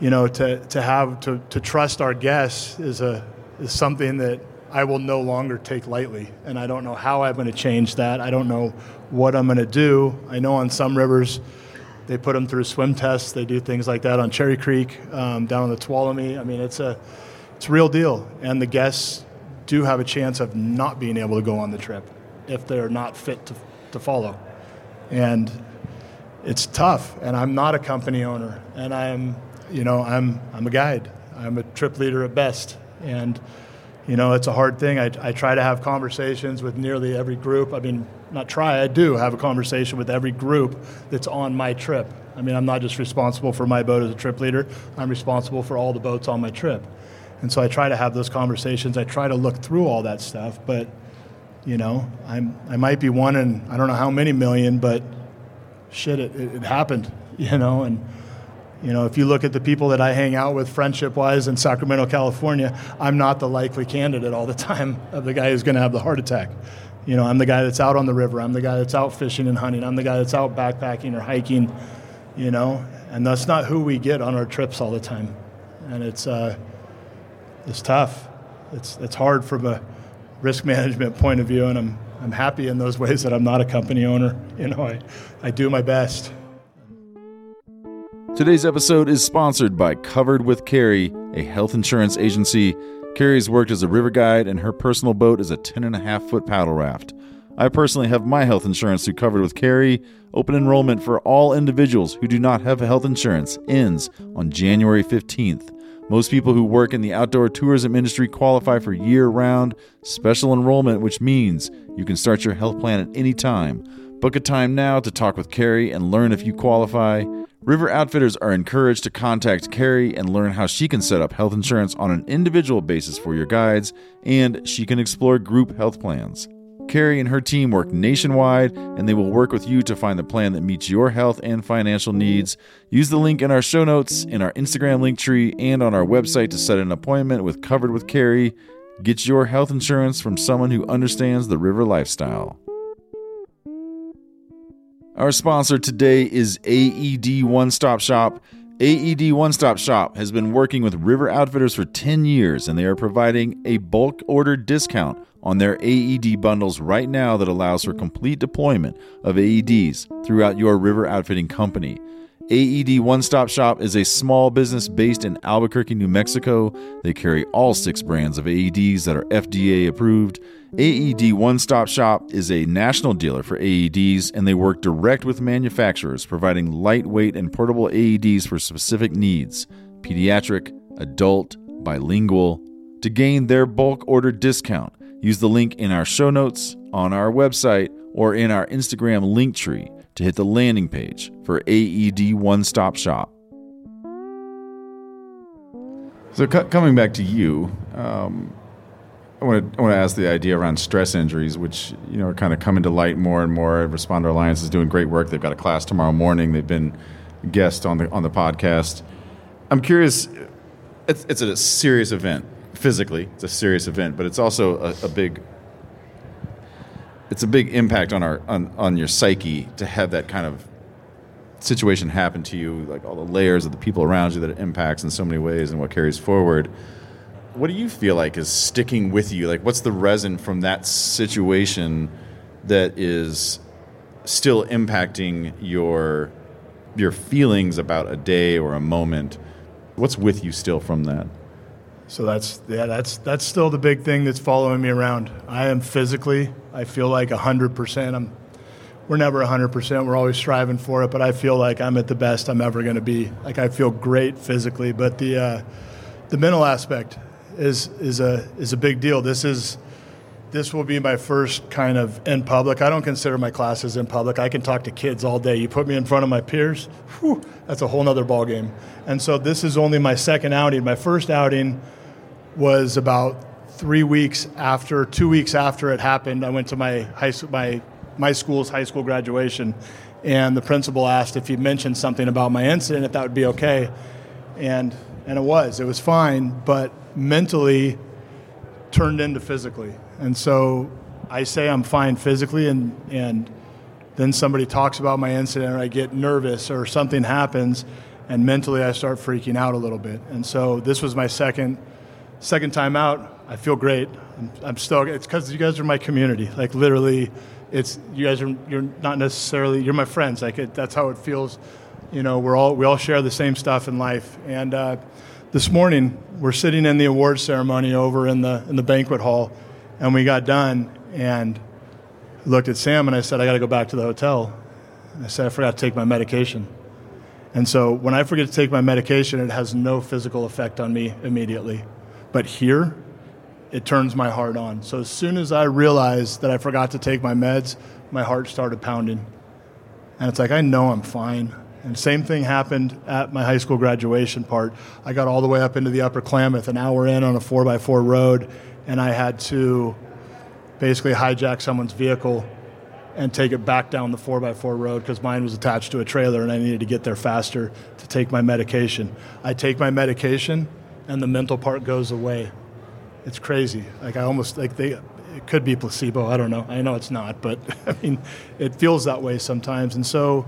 Speaker 2: you know, to, to have to, to trust our guests is a is something that I will no longer take lightly. And I don't know how I'm going to change that. I don't know what I'm going to do. I know on some rivers they put them through swim tests. They do things like that on Cherry Creek, um, down on the Tuolumne. I mean, it's a it's a real deal. And the guests do have a chance of not being able to go on the trip if they're not fit to, to follow. And it's tough. And I'm not a company owner. And I'm, you know, I'm, I'm a guide. I'm a trip leader at best. And, you know, it's a hard thing. I, I try to have conversations with nearly every group. I mean, not try, I do have a conversation with every group that's on my trip. I mean, I'm not just responsible for my boat as a trip leader, I'm responsible for all the boats on my trip. And so I try to have those conversations. I try to look through all that stuff, but you know, I'm I might be one in I don't know how many million, but shit, it, it, it happened. [laughs] You know, and you know, if you look at the people that I hang out with friendship wise in Sacramento, California, I'm not the likely candidate all the [laughs] time of the guy who's going to have the heart attack. You know, I'm the guy that's out on the river. I'm the guy that's out fishing and hunting. I'm the guy that's out backpacking or hiking, you know, and that's not who we get on our trips all the time. And it's, uh, it's tough. It's, it's hard from a, risk management point of view, and I'm, I'm happy in those ways that I'm not a company owner. [laughs] You know, I, I do my best.
Speaker 1: Today's episode is sponsored by Covered with Carrie, a health insurance agency. Carrie's worked as a river guide, and her personal boat is a 10 and a half foot paddle raft. I personally have my health insurance through Covered with Carrie. Open enrollment for all individuals who do not have health insurance ends on January 15th. Most people who work in the outdoor tourism industry qualify for year round special enrollment, which means you can start your health plan at any time. Book a time now to talk with Carrie and learn if you qualify. River Outfitters are encouraged to contact Carrie and learn how she can set up health insurance on an individual basis for your guides, and she can explore group health plans. Carrie and her team work nationwide, and they will work with you to find the plan that meets your health and financial needs. Use the link in our show notes, in our Instagram link tree, and on our website to set an appointment with Covered with Carrie. Get your health insurance from someone who understands the river lifestyle. Our sponsor today is AED One Stop Shop. AED One Stop Shop has been working with River Outfitters for 10 years, and they are providing a bulk order discount on their AED bundles right now that allows for complete deployment of AEDs throughout your river outfitting company. AED One Stop Shop is a small business based in Albuquerque, New Mexico. They carry all six brands of AEDs that are FDA approved. AED One Stop Shop is a national dealer for AEDs, and they work direct with manufacturers, providing lightweight and portable AEDs for specific needs pediatric, adult, bilingual. To gain their bulk order discount, use the link in our show notes, on our website, or in our Instagram link tree to hit the landing page for AED One Stop Shop. So, c- coming back to you, um, I want to I ask the idea around stress injuries, which you know are kind of coming to light more and more. Responder Alliance is doing great work. They've got a class tomorrow morning. They've been guests on the on the podcast. I'm curious. It's it's a serious event physically. It's a serious event, but it's also a, a big it's a big impact on our on, on your psyche to have that kind of situation happen to you, like all the layers of the people around you that it impacts in so many ways and what carries forward. What do you feel like is sticking with you? Like, what's the resin from that situation that is still impacting your your feelings about a day or a moment? What's with you still from that?
Speaker 2: So that's yeah, that's that's still the big thing that's following me around. I am physically, I feel like hundred percent. I'm we're never hundred percent. We're always striving for it, but I feel like I'm at the best I'm ever going to be. Like I feel great physically, but the uh, the mental aspect is is a is a big deal. This is this will be my first kind of in public. I don't consider my classes in public. I can talk to kids all day. You put me in front of my peers, whew, that's a whole other ballgame. And so this is only my second outing. My first outing was about three weeks after, two weeks after it happened. I went to my high my my school's high school graduation, and the principal asked if he mentioned something about my incident, if that would be okay, and and it was. It was fine, but mentally turned into physically. And so I say I'm fine physically, and, and then somebody talks about my incident, or I get nervous, or something happens, and mentally I start freaking out a little bit. And so this was my second second time out. I feel great. I'm, I'm. It's because you guys are my community. Like literally, it's you guys are. You're not necessarily. You're my friends. Like it, that's how it feels. You know, we're all we all share the same stuff in life. And uh, this morning we're sitting in the award ceremony over in the in the banquet hall and we got done and looked at Sam and I said, I got to go back to the hotel. I said, I forgot to take my medication. And so when I forget to take my medication, it has no physical effect on me immediately. But here, it turns my heart on. So as soon as I realized that I forgot to take my meds, my heart started pounding. And it's like, I know I'm fine. And same thing happened at my high school graduation part. I got all the way up into the upper Klamath, an hour in on a 4x4 road, and I had to basically hijack someone's vehicle and take it back down the 4x4 road because mine was attached to a trailer and I needed to get there faster to take my medication. I take my medication and the mental part goes away. It's crazy. Like I almost like they it could be placebo. I don't know. I know it's not, but [laughs] I mean it feels that way sometimes. And so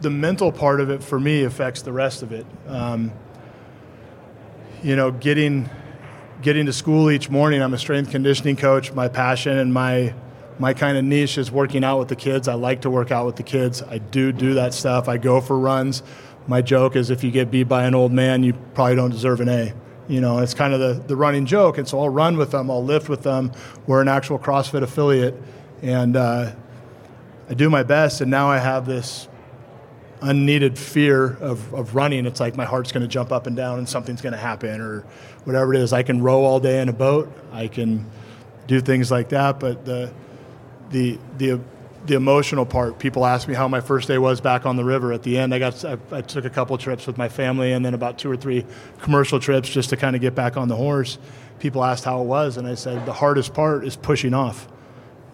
Speaker 2: the mental part of it for me affects the rest of it. Um, you know, getting getting to school each morning. I'm a strength conditioning coach. My passion and my my kind of niche is working out with the kids. I like to work out with the kids. I do do that stuff. I go for runs. My joke is if you get beat by an old man, you probably don't deserve an A. You know, it's kind of the, the running joke. And so I'll run with them, I'll lift with them. We're an actual CrossFit affiliate. And uh, I do my best. And now I have this unneeded fear of, of running. It's like my heart's going to jump up and down and something's going to happen or whatever it is. I can row all day in a boat. I can do things like that. But the the the the emotional part. People ask me how my first day was back on the river. At the end, I got I, I took a couple trips with my family, and then about two or three commercial trips just to kind of get back on the horse. People asked how it was, and I said the hardest part is pushing off,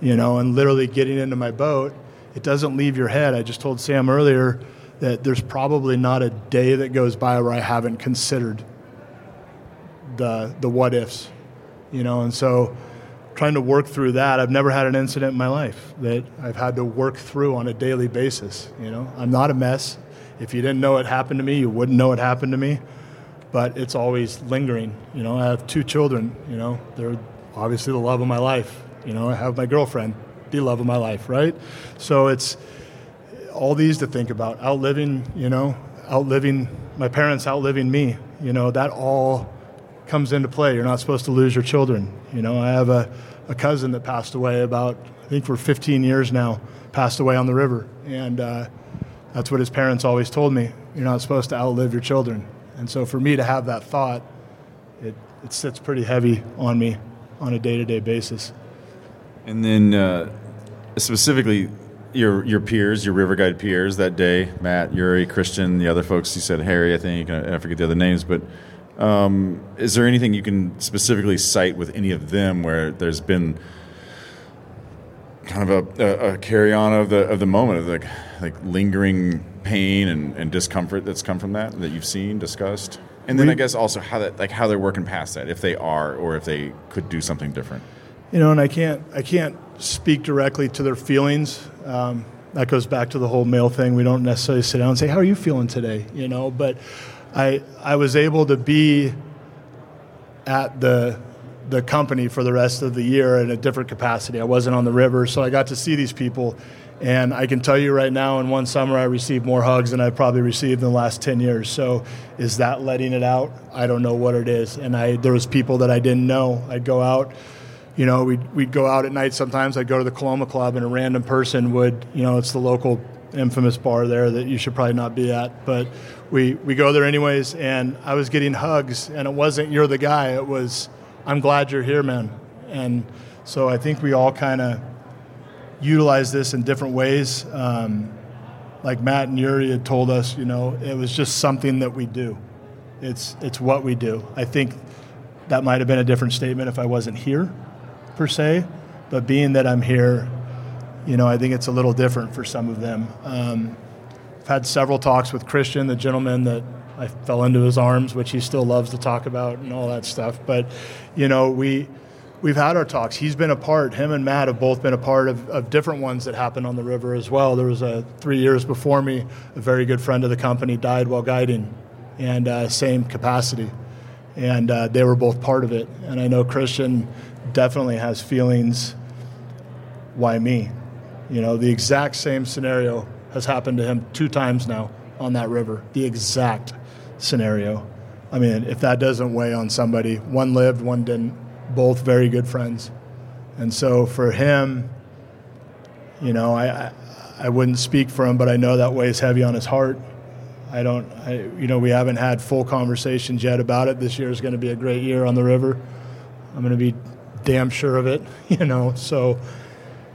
Speaker 2: you know, and literally getting into my boat. It doesn't leave your head. I just told Sam earlier that there's probably not a day that goes by where I haven't considered the the what ifs, you know, and so trying to work through that. I've never had an incident in my life that I've had to work through on a daily basis. You know, I'm not a mess. If you didn't know it happened to me, you wouldn't know it happened to me. But it's always lingering. You know, I have two children. You know, they're obviously the love of my life. You know, I have my girlfriend, the love of my life, right? So it's all these to think about. Outliving, you know, outliving my parents, outliving me. You know, that all comes into play. You're not supposed to lose your children. You know, I have a, a cousin that passed away about, I think for 15 years now, passed away on the river. And uh, that's what his parents always told me. You're not supposed to outlive your children. And so for me to have that thought, it, it sits pretty heavy on me on a day to day basis.
Speaker 1: And then uh, specifically, your your peers, your river guide peers that day, Matt, Yuri, Christian, the other folks. You said Harry, I think. I forget the other names, but um, is there anything you can specifically cite with any of them where there's been kind of a, a, a carry on of the of the moment of like like lingering pain and, and discomfort that's come from that that you've seen discussed? And then I guess also how that like how they're working past that, if they are or if they could do something different.
Speaker 2: You know, and I can't I can't speak directly to their feelings. Um, that goes back to the whole male thing. We don't necessarily sit down and say, "How are you feeling today?" You know, but I I was able to be at the the company for the rest of the year in a different capacity. I wasn't on the river, so I got to see these people. And I can tell you right now, in one summer, I received more hugs than I've probably received in the last 10 years. So, is that letting it out? I don't know what it is. And I, there was people that I didn't know. I'd go out, you know, we'd, we'd go out at night sometimes. I'd go to the Coloma Club, and a random person would, you know, it's the local infamous bar there that you should probably not be at. But we, we go there anyways, and I was getting hugs, and it wasn't you're the guy. It was I'm glad you're here, man. And so I think we all kind of utilize this in different ways. Um, like Matt and Yuri had told us, you know, it was just something that we do. It's it's what we do. I think that might have been a different statement if I wasn't here, per se. But being that I'm here, you know, I think it's a little different for some of them. Um, I've had several talks with Christian, the gentleman that I fell into his arms, which he still loves to talk about and all that stuff. But, you know, we we've had our talks. He's been a part. Him and Matt have both been a part of, of different ones that happened on the river as well. There was a three years before me, a very good friend of the company died while guiding, and uh, same capacity, and uh, they were both part of it. And I know Christian definitely has feelings. Why me? You know, the exact same scenario has happened to him two times now on that river. The exact scenario. I mean, if that doesn't weigh on somebody, one lived, one didn't, both very good friends. And so for him, you know, I, I, I wouldn't speak for him, but I know that weighs heavy on his heart. I don't, I, you know, we haven't had full conversations yet about it. This year is going to be a great year on the river. I'm going to be damn sure of it, [laughs] you know. So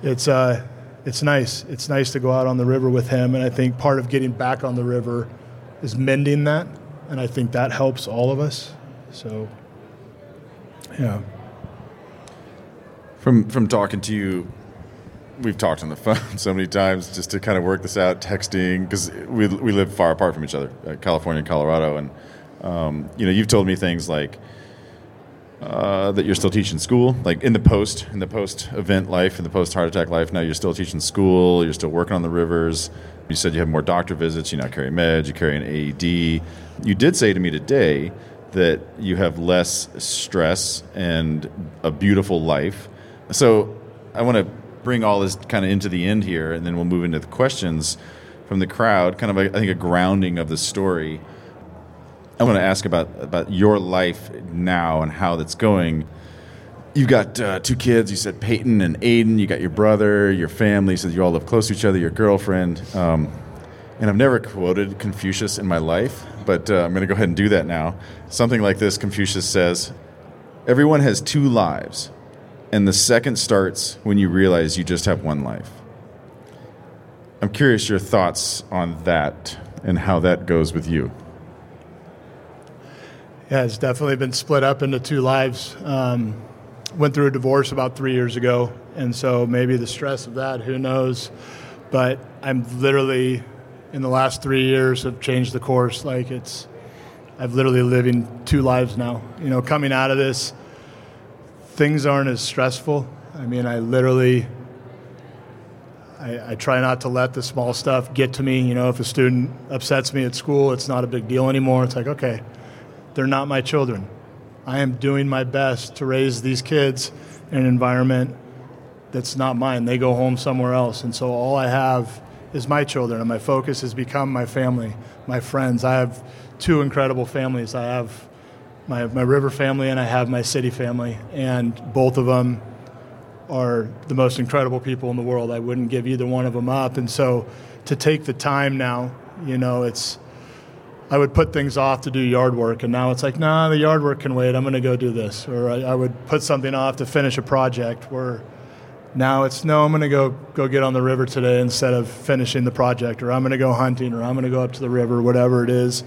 Speaker 2: it's, uh, it's nice. It's nice to go out on the river with him, and I think part of getting back on the river is mending that, and I think that helps all of us. So, yeah.
Speaker 1: From from talking to you, we've talked on the [laughs] phone so many times just to kind of work this out, texting because we we live far apart from each other, uh, California and Colorado, and um, you know you've told me things like uh, that you're still teaching school, like in the post, in the post event life, in the post heart attack life. Now you're still teaching school. You're still working on the rivers. You said you have more doctor visits. You now carry meds. You carry an AED. You did say to me today that you have less stress and a beautiful life. So I want to bring all this kind of into the end here, and then we'll move into the questions from the crowd. Kind of, a, I think, a grounding of the story. I want to ask about about your life now and how that's going. You've got uh, two kids. You said Peyton and Aiden. You got your brother, your family. So you all live close to each other. Your girlfriend. Um, and I've never quoted Confucius in my life, but uh, I'm going to go ahead and do that now. Something like this: Confucius says, "Everyone has two lives, and the second starts when you realize you just have one life." I'm curious your thoughts on that and how that goes with you.
Speaker 2: Yeah, it's definitely been split up into two lives. Um, went through a divorce about three years ago, and so maybe the stress of that, who knows? But I'm literally, in the last three years, have changed the course. Like it's, I've literally living two lives now. You know, coming out of this, things aren't as stressful. I mean, I literally, I, I try not to let the small stuff get to me. You know, if a student upsets me at school, it's not a big deal anymore. It's like, okay, they're not my children. I am doing my best to raise these kids in an environment that's not mine. They go home somewhere else. And so all I have is my children, and my focus has become my family, my friends. I have two incredible families. I have my, my river family and I have my city family, and both of them are the most incredible people in the world. I wouldn't give either one of them up. And so to take the time now, you know, it's I would put things off to do yard work, and now it's like, nah, the yard work can wait. I'm going to go do this. Or I, I, would put something off to finish a project. Where now it's no, I'm going to go go get on the river today instead of finishing the project, or I'm going to go hunting, or I'm going to go up to the river, whatever it is.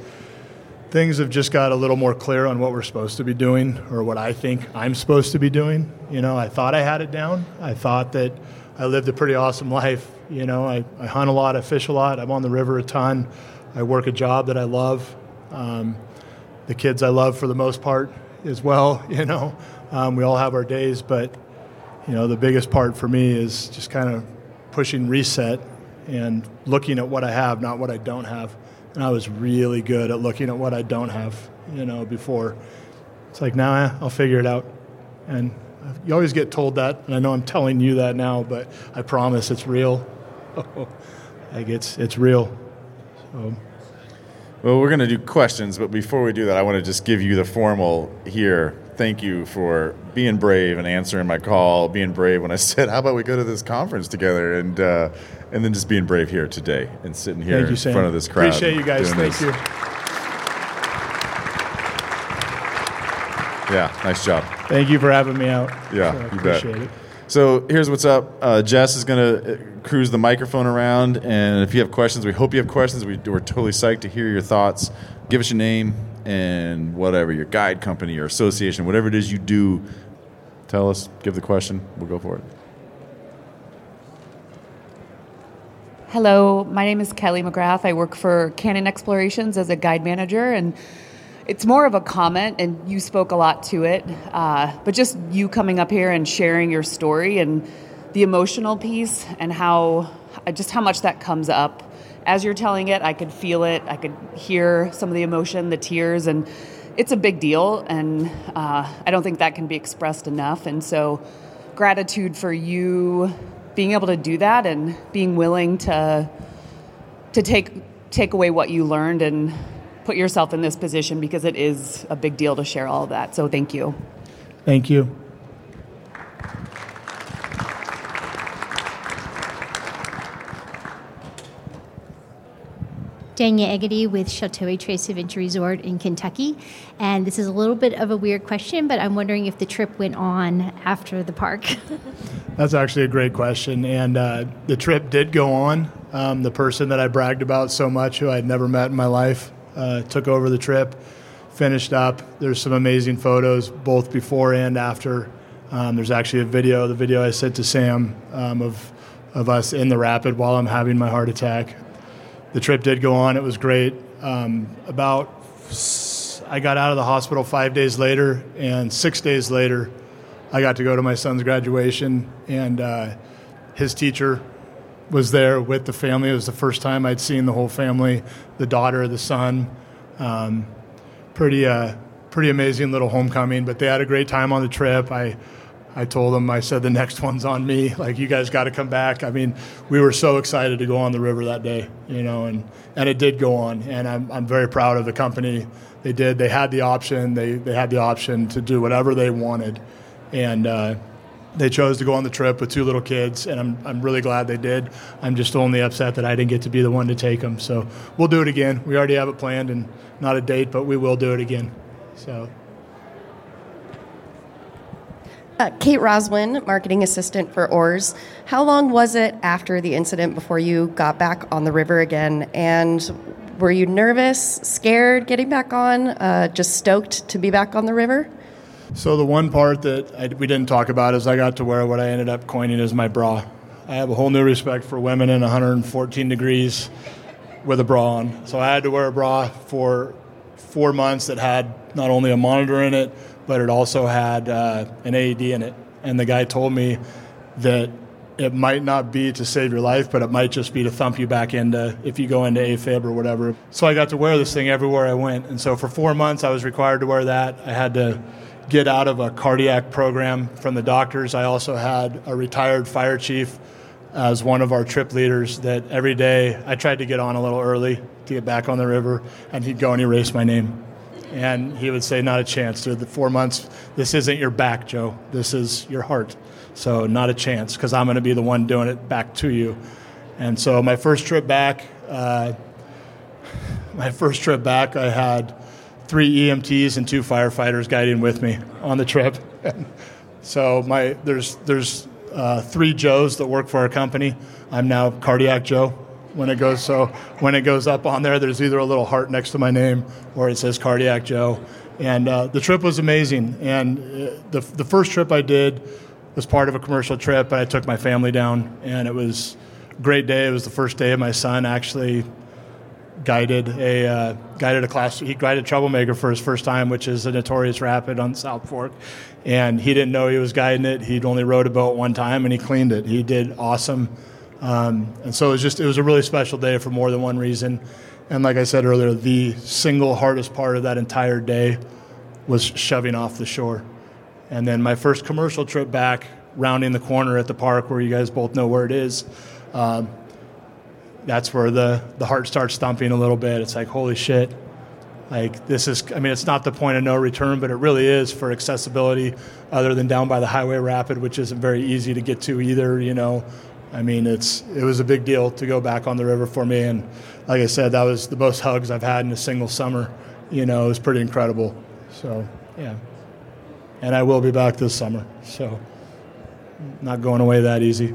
Speaker 2: Things have just got a little more clear on what we're supposed to be doing, or what I think I'm supposed to be doing. You know, I thought I had it down. I thought that I lived a pretty awesome [laughs] life. You know, I, I hunt a lot, I fish a lot, I'm on the river a ton. I work a job that I love. Um, the kids I love for the most part as well. [laughs] You know, um, we all have our days, but you know, the biggest part for me is just kind of pushing reset and looking at what I have, not what I don't have. And I was really good at looking at what I don't have. You know, before it's like now nah, I'll figure it out, and you always get told that, and I know I'm telling you that now, but I promise it's real. [laughs] like it's it's real.
Speaker 1: Well, we're going to do questions, but before we do that, I want to just give you the formal here. Thank you for being brave and answering my call, being brave when I [laughs] said, "How about we go to this conference together?" and uh, and then just being brave here today and sitting here you, in Sam. front of this crowd.
Speaker 2: Appreciate you guys. Thank
Speaker 1: this.
Speaker 2: you.
Speaker 1: Yeah, nice job.
Speaker 2: Thank you for having me out.
Speaker 1: Yeah, so you bet. It. So here's what's up. Uh, Jess is going to uh, cruise the microphone around, and if you have questions, we hope you have questions. We, we're totally psyched to hear your thoughts. Give us your name and whatever your guide company, your association, whatever it is you do. Tell us. Give the question. We'll go for it.
Speaker 4: Hello, my name is Kelly McGrath. I work for Canyon Explorations as a guide manager, and it's more of a comment, and you spoke a lot to it, uh, but just you coming up here and sharing your story and the emotional piece and how just how much that comes up as you're telling it. I could feel it. I could hear some of the emotion, the tears, and it's a big deal. And uh, I don't think that can be expressed enough. And so, gratitude for you being able to do that and being willing to to take take away what you learned and put yourself in this position because it is a big deal to share all of that. So thank you.
Speaker 2: Thank you.
Speaker 5: Dania Eggety with Sheltowee Trace Adventure Resort in Kentucky. And this is a little bit of a weird question, but I'm wondering if the trip went on after the park. [laughs]
Speaker 2: That's actually a great question. And uh, the trip did go on. Um, the person that I bragged about so much, who I'd never met in my life, uh, took over the trip, finished up. There's some amazing photos both before and after. Um, there's actually a video, the video I sent to Sam um, of of us in the rapid while I'm having my heart attack. The trip did go on. It was great. Um, about I got out of the hospital five days later, and six days later, I got to go to my son's graduation, and uh, his teacher was there with the family. It was the first time I'd seen the whole family, the daughter, the son. Um, pretty, uh, pretty amazing little homecoming. But they had a great time on the trip. I, I told them, I said, the next one's on me. [laughs] Like, you guys got to come back. I mean, we were so excited to go on the river that day, you know, and, and it did go on. And I'm, I'm very proud of the company. They did. They had the option. They, they had the option to do whatever they wanted. And, uh, they chose to go on the trip with two little kids, and I'm, I'm really glad they did. I'm just only upset that I didn't get to be the one to take them. So we'll do it again. We already have it planned, and not a date, but we will do it again. So.
Speaker 6: Uh, Kate Roswin, marketing assistant for Oars. How long was it after the incident before you got back on the river again? And were you nervous, scared getting back on, uh, just stoked to be back on the river?
Speaker 2: So the one part that I, we didn't talk about is I got to wear what I ended up coining as my bra. I have a whole new respect for women in 114 degrees with a bra on. So I had to wear a bra for four months that had not only a monitor in it, but it also had uh, an AED in it. And the guy told me that it might not be to save your life, but it might just be to thump you back into if you go into AFib or whatever. So I got to wear this thing everywhere I went. And so for four months, I was required to wear that. I had to get out of a cardiac program from the doctors. I also had a retired fire chief as one of our trip leaders that every day I tried to get on a little early to get back on the river, and he'd go and erase my name. And he would say, Not a chance. Through the four months, this isn't your back, Joe. This is your heart. So, not a chance, because I'm going to be the one doing it back to you. And so, my first trip back, uh, my first trip back, I had three EMTs and two firefighters guiding with me on the trip. [laughs] so, my there's there's uh, three Joes that work for our company. I'm now Cardiac Joe. When it goes so when it goes up on there, there's either a little heart next to my name or it says Cardiac Joe. And uh, the trip was amazing. And uh, the the first trip I did was part of a commercial trip, I took my family down, and it was great day. It was the first day of my son actually guided a uh, guided a class. He guided Troublemaker for his first time, which is a notorious rapid on South Fork, and he didn't know he was guiding it. He'd only rode a boat one time, and he cleaned it. He did awesome, um, and so it was just it was a really special day for more than one reason. And like I said earlier, the single hardest part of that entire day was shoving off the shore. And then my first commercial trip back, rounding the corner at the park where you guys both know where it is. Um, that's where the, the heart starts thumping a little bit. It's like, holy shit. Like, this is, I mean, it's not the point of no return, but it really is for accessibility, other than down by the highway rapid, which isn't very easy to get to either, you know. I mean, it's it was a big deal to go back on the river for me, and like I said, that was the most hugs I've had in a single summer. You know, it was pretty incredible. So, yeah, and I will be back this summer. So, not going away that easy.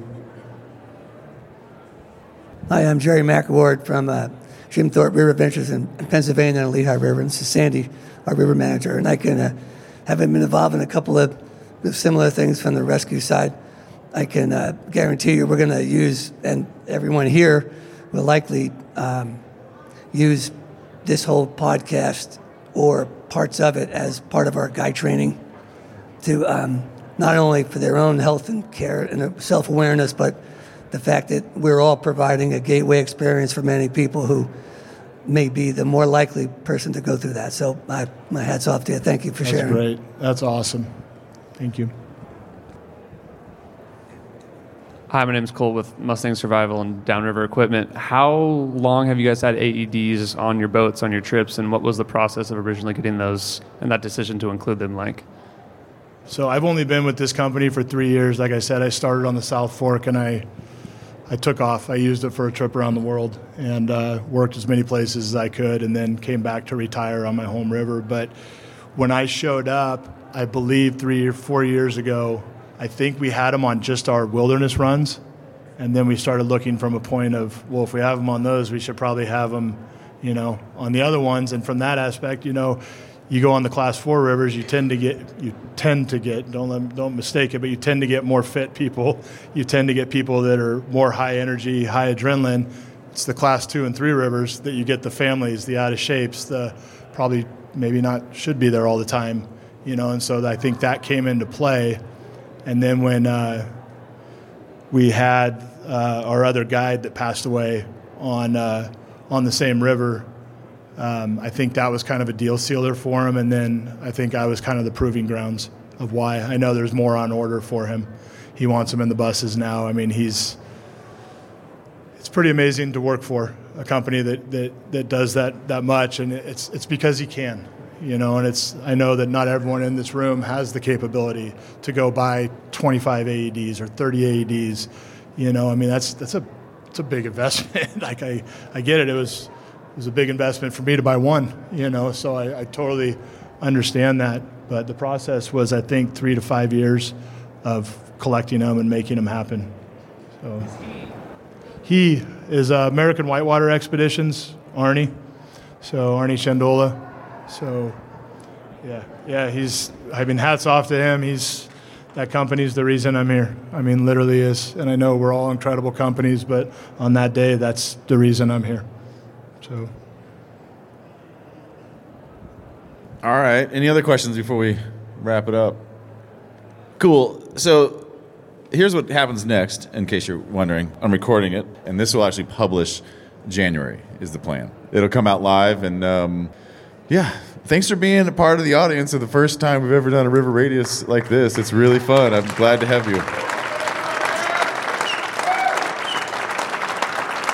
Speaker 7: Hi, I'm Jerry McAward from uh, Jim Thorpe River Ventures in Pennsylvania and Lehigh River. And this is Sandy, our river manager. And I can, uh, having been involved in a couple of similar things from the rescue side, I can uh, guarantee you we're going to use, and everyone here will likely um, use this whole podcast or parts of it as part of our guide training to um, not only for their own health and care and self awareness, but the fact that we're all providing a gateway experience for many people who may be the more likely person to go through that. So my, my hat's off to you. Thank you for
Speaker 2: That's
Speaker 7: sharing.
Speaker 2: That's great. That's awesome. Thank you.
Speaker 8: Hi, my name is Cole with Mustang Survival and Downriver Equipment. How long have you guys had AEDs on your boats on your trips, and what was the process of originally getting those and that decision to include them like?
Speaker 2: So I've only been with this company for three years. Like I said, I started on the South Fork and I I took off. I used it for a trip around the world and uh, worked as many places as I could, and then came back to retire on my home river. But when I showed up, I believe three or four years ago, I think we had them on just our wilderness runs, and then we started looking from a point of, well, if we have them on those, we should probably have them, you know, on the other ones. And from that aspect, you know, you go on the class four rivers, you tend to get you tend to get don't let, don't mistake it, but you tend to get more fit people. You tend to get people that are more high energy, high adrenaline. It's the class two and three rivers that you get the families, the out of shapes, the probably maybe not should be there all the time, you know. And so I think that came into play. And then when uh, we had uh, our other guide that passed away on uh, on the same river um, I think that was kind of a deal sealer for him. And then I think I was kind of the proving grounds of why. I know there's more on order for him. He wants him in the buses now. I mean, he's. It's pretty amazing to work for a company that, that, that does that, that much, and it's, it's because he can you know and it's i know that not everyone in this room has the capability to go buy 25 aeds or 30 aeds you know i mean that's that's a it's a big investment [laughs] like i i get it it was was a big investment for me to buy one, you know, so I, I totally understand that. But the process was, I think, three to five years of collecting them and making them happen. So he is uh, American Whitewater Expeditions, Arnie. So Arnie Shandola. So yeah, yeah, he's. I mean, hats off to him. He's that company's the reason I'm here. I mean, literally is. And I know we're all incredible companies, but on that day, that's the reason I'm here. So.
Speaker 1: All right. Any other questions before we wrap it up? Cool. So here's what happens next, in case you're wondering. I'm recording it, and this will actually publish January, is the plan. It'll come out live, and um, yeah. Thanks for being a part of the audience of the first time we've ever done a river radius like this. It's really fun. I'm glad to have you.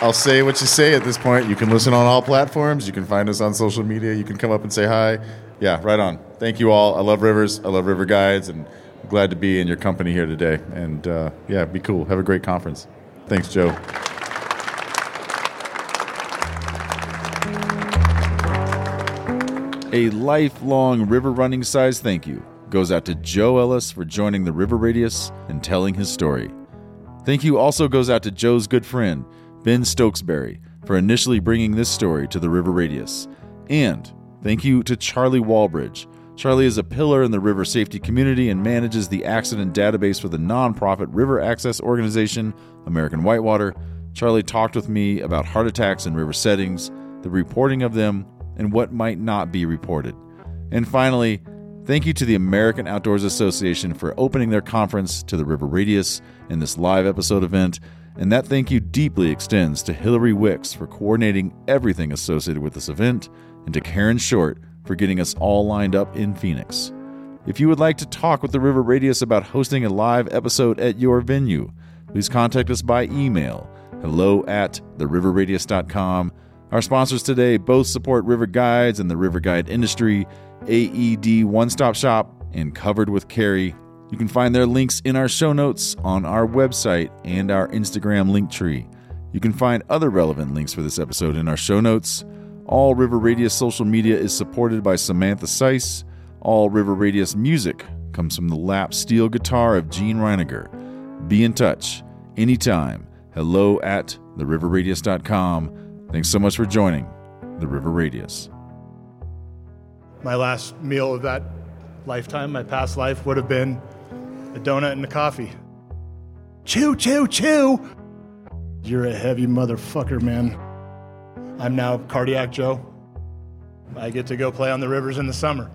Speaker 1: I'll say what you say at this point. You can listen on all platforms. You can find us on social media. You can come up and say hi. Yeah, right on. Thank you all. I love rivers. I love river guides, and I'm glad to be in your company here today. And uh, yeah, be cool. Have a great conference. Thanks, Joe. A lifelong river running size thank you goes out to Joe Ellis for joining the River Radius and telling his story. Thank you also goes out to Joe's good friend, Ben Stokesbury, for initially bringing this story to the River Radius. And thank you to Charlie Walbridge. Charlie is a pillar in the river safety community and manages the accident database for the nonprofit river access organization, American Whitewater. Charlie talked with me about heart attacks in river settings, the reporting of them, and what might not be reported. And finally, thank you to the American Outdoors Association for opening their conference to the River Radius in this live episode event. And that thank you deeply extends to Hillary Wicks for coordinating everything associated with this event, and to Karen Short for getting us all lined up in Phoenix. If you would like to talk with the River Radius about hosting a live episode at your venue, please contact us by email hello at theriverradius.com our sponsors today both support River Guides and the River Guide industry, AED One Stop Shop, and Covered with Carrie. You can find their links in our show notes on our website and our Instagram link tree. You can find other relevant links for this episode in our show notes. All River Radius social media is supported by Samantha Seiss. All River Radius music comes from the lap steel guitar of Gene Reiniger. Be in touch anytime. Hello at theriverradius.com. Thanks so much for joining the River Radius.
Speaker 2: My last meal of that lifetime, my past life, would have been a donut and a coffee. Chew, chew, chew! You're a heavy motherfucker, man. I'm now Cardiac Joe. I get to go play on the rivers in the summer.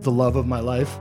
Speaker 2: The love of my life.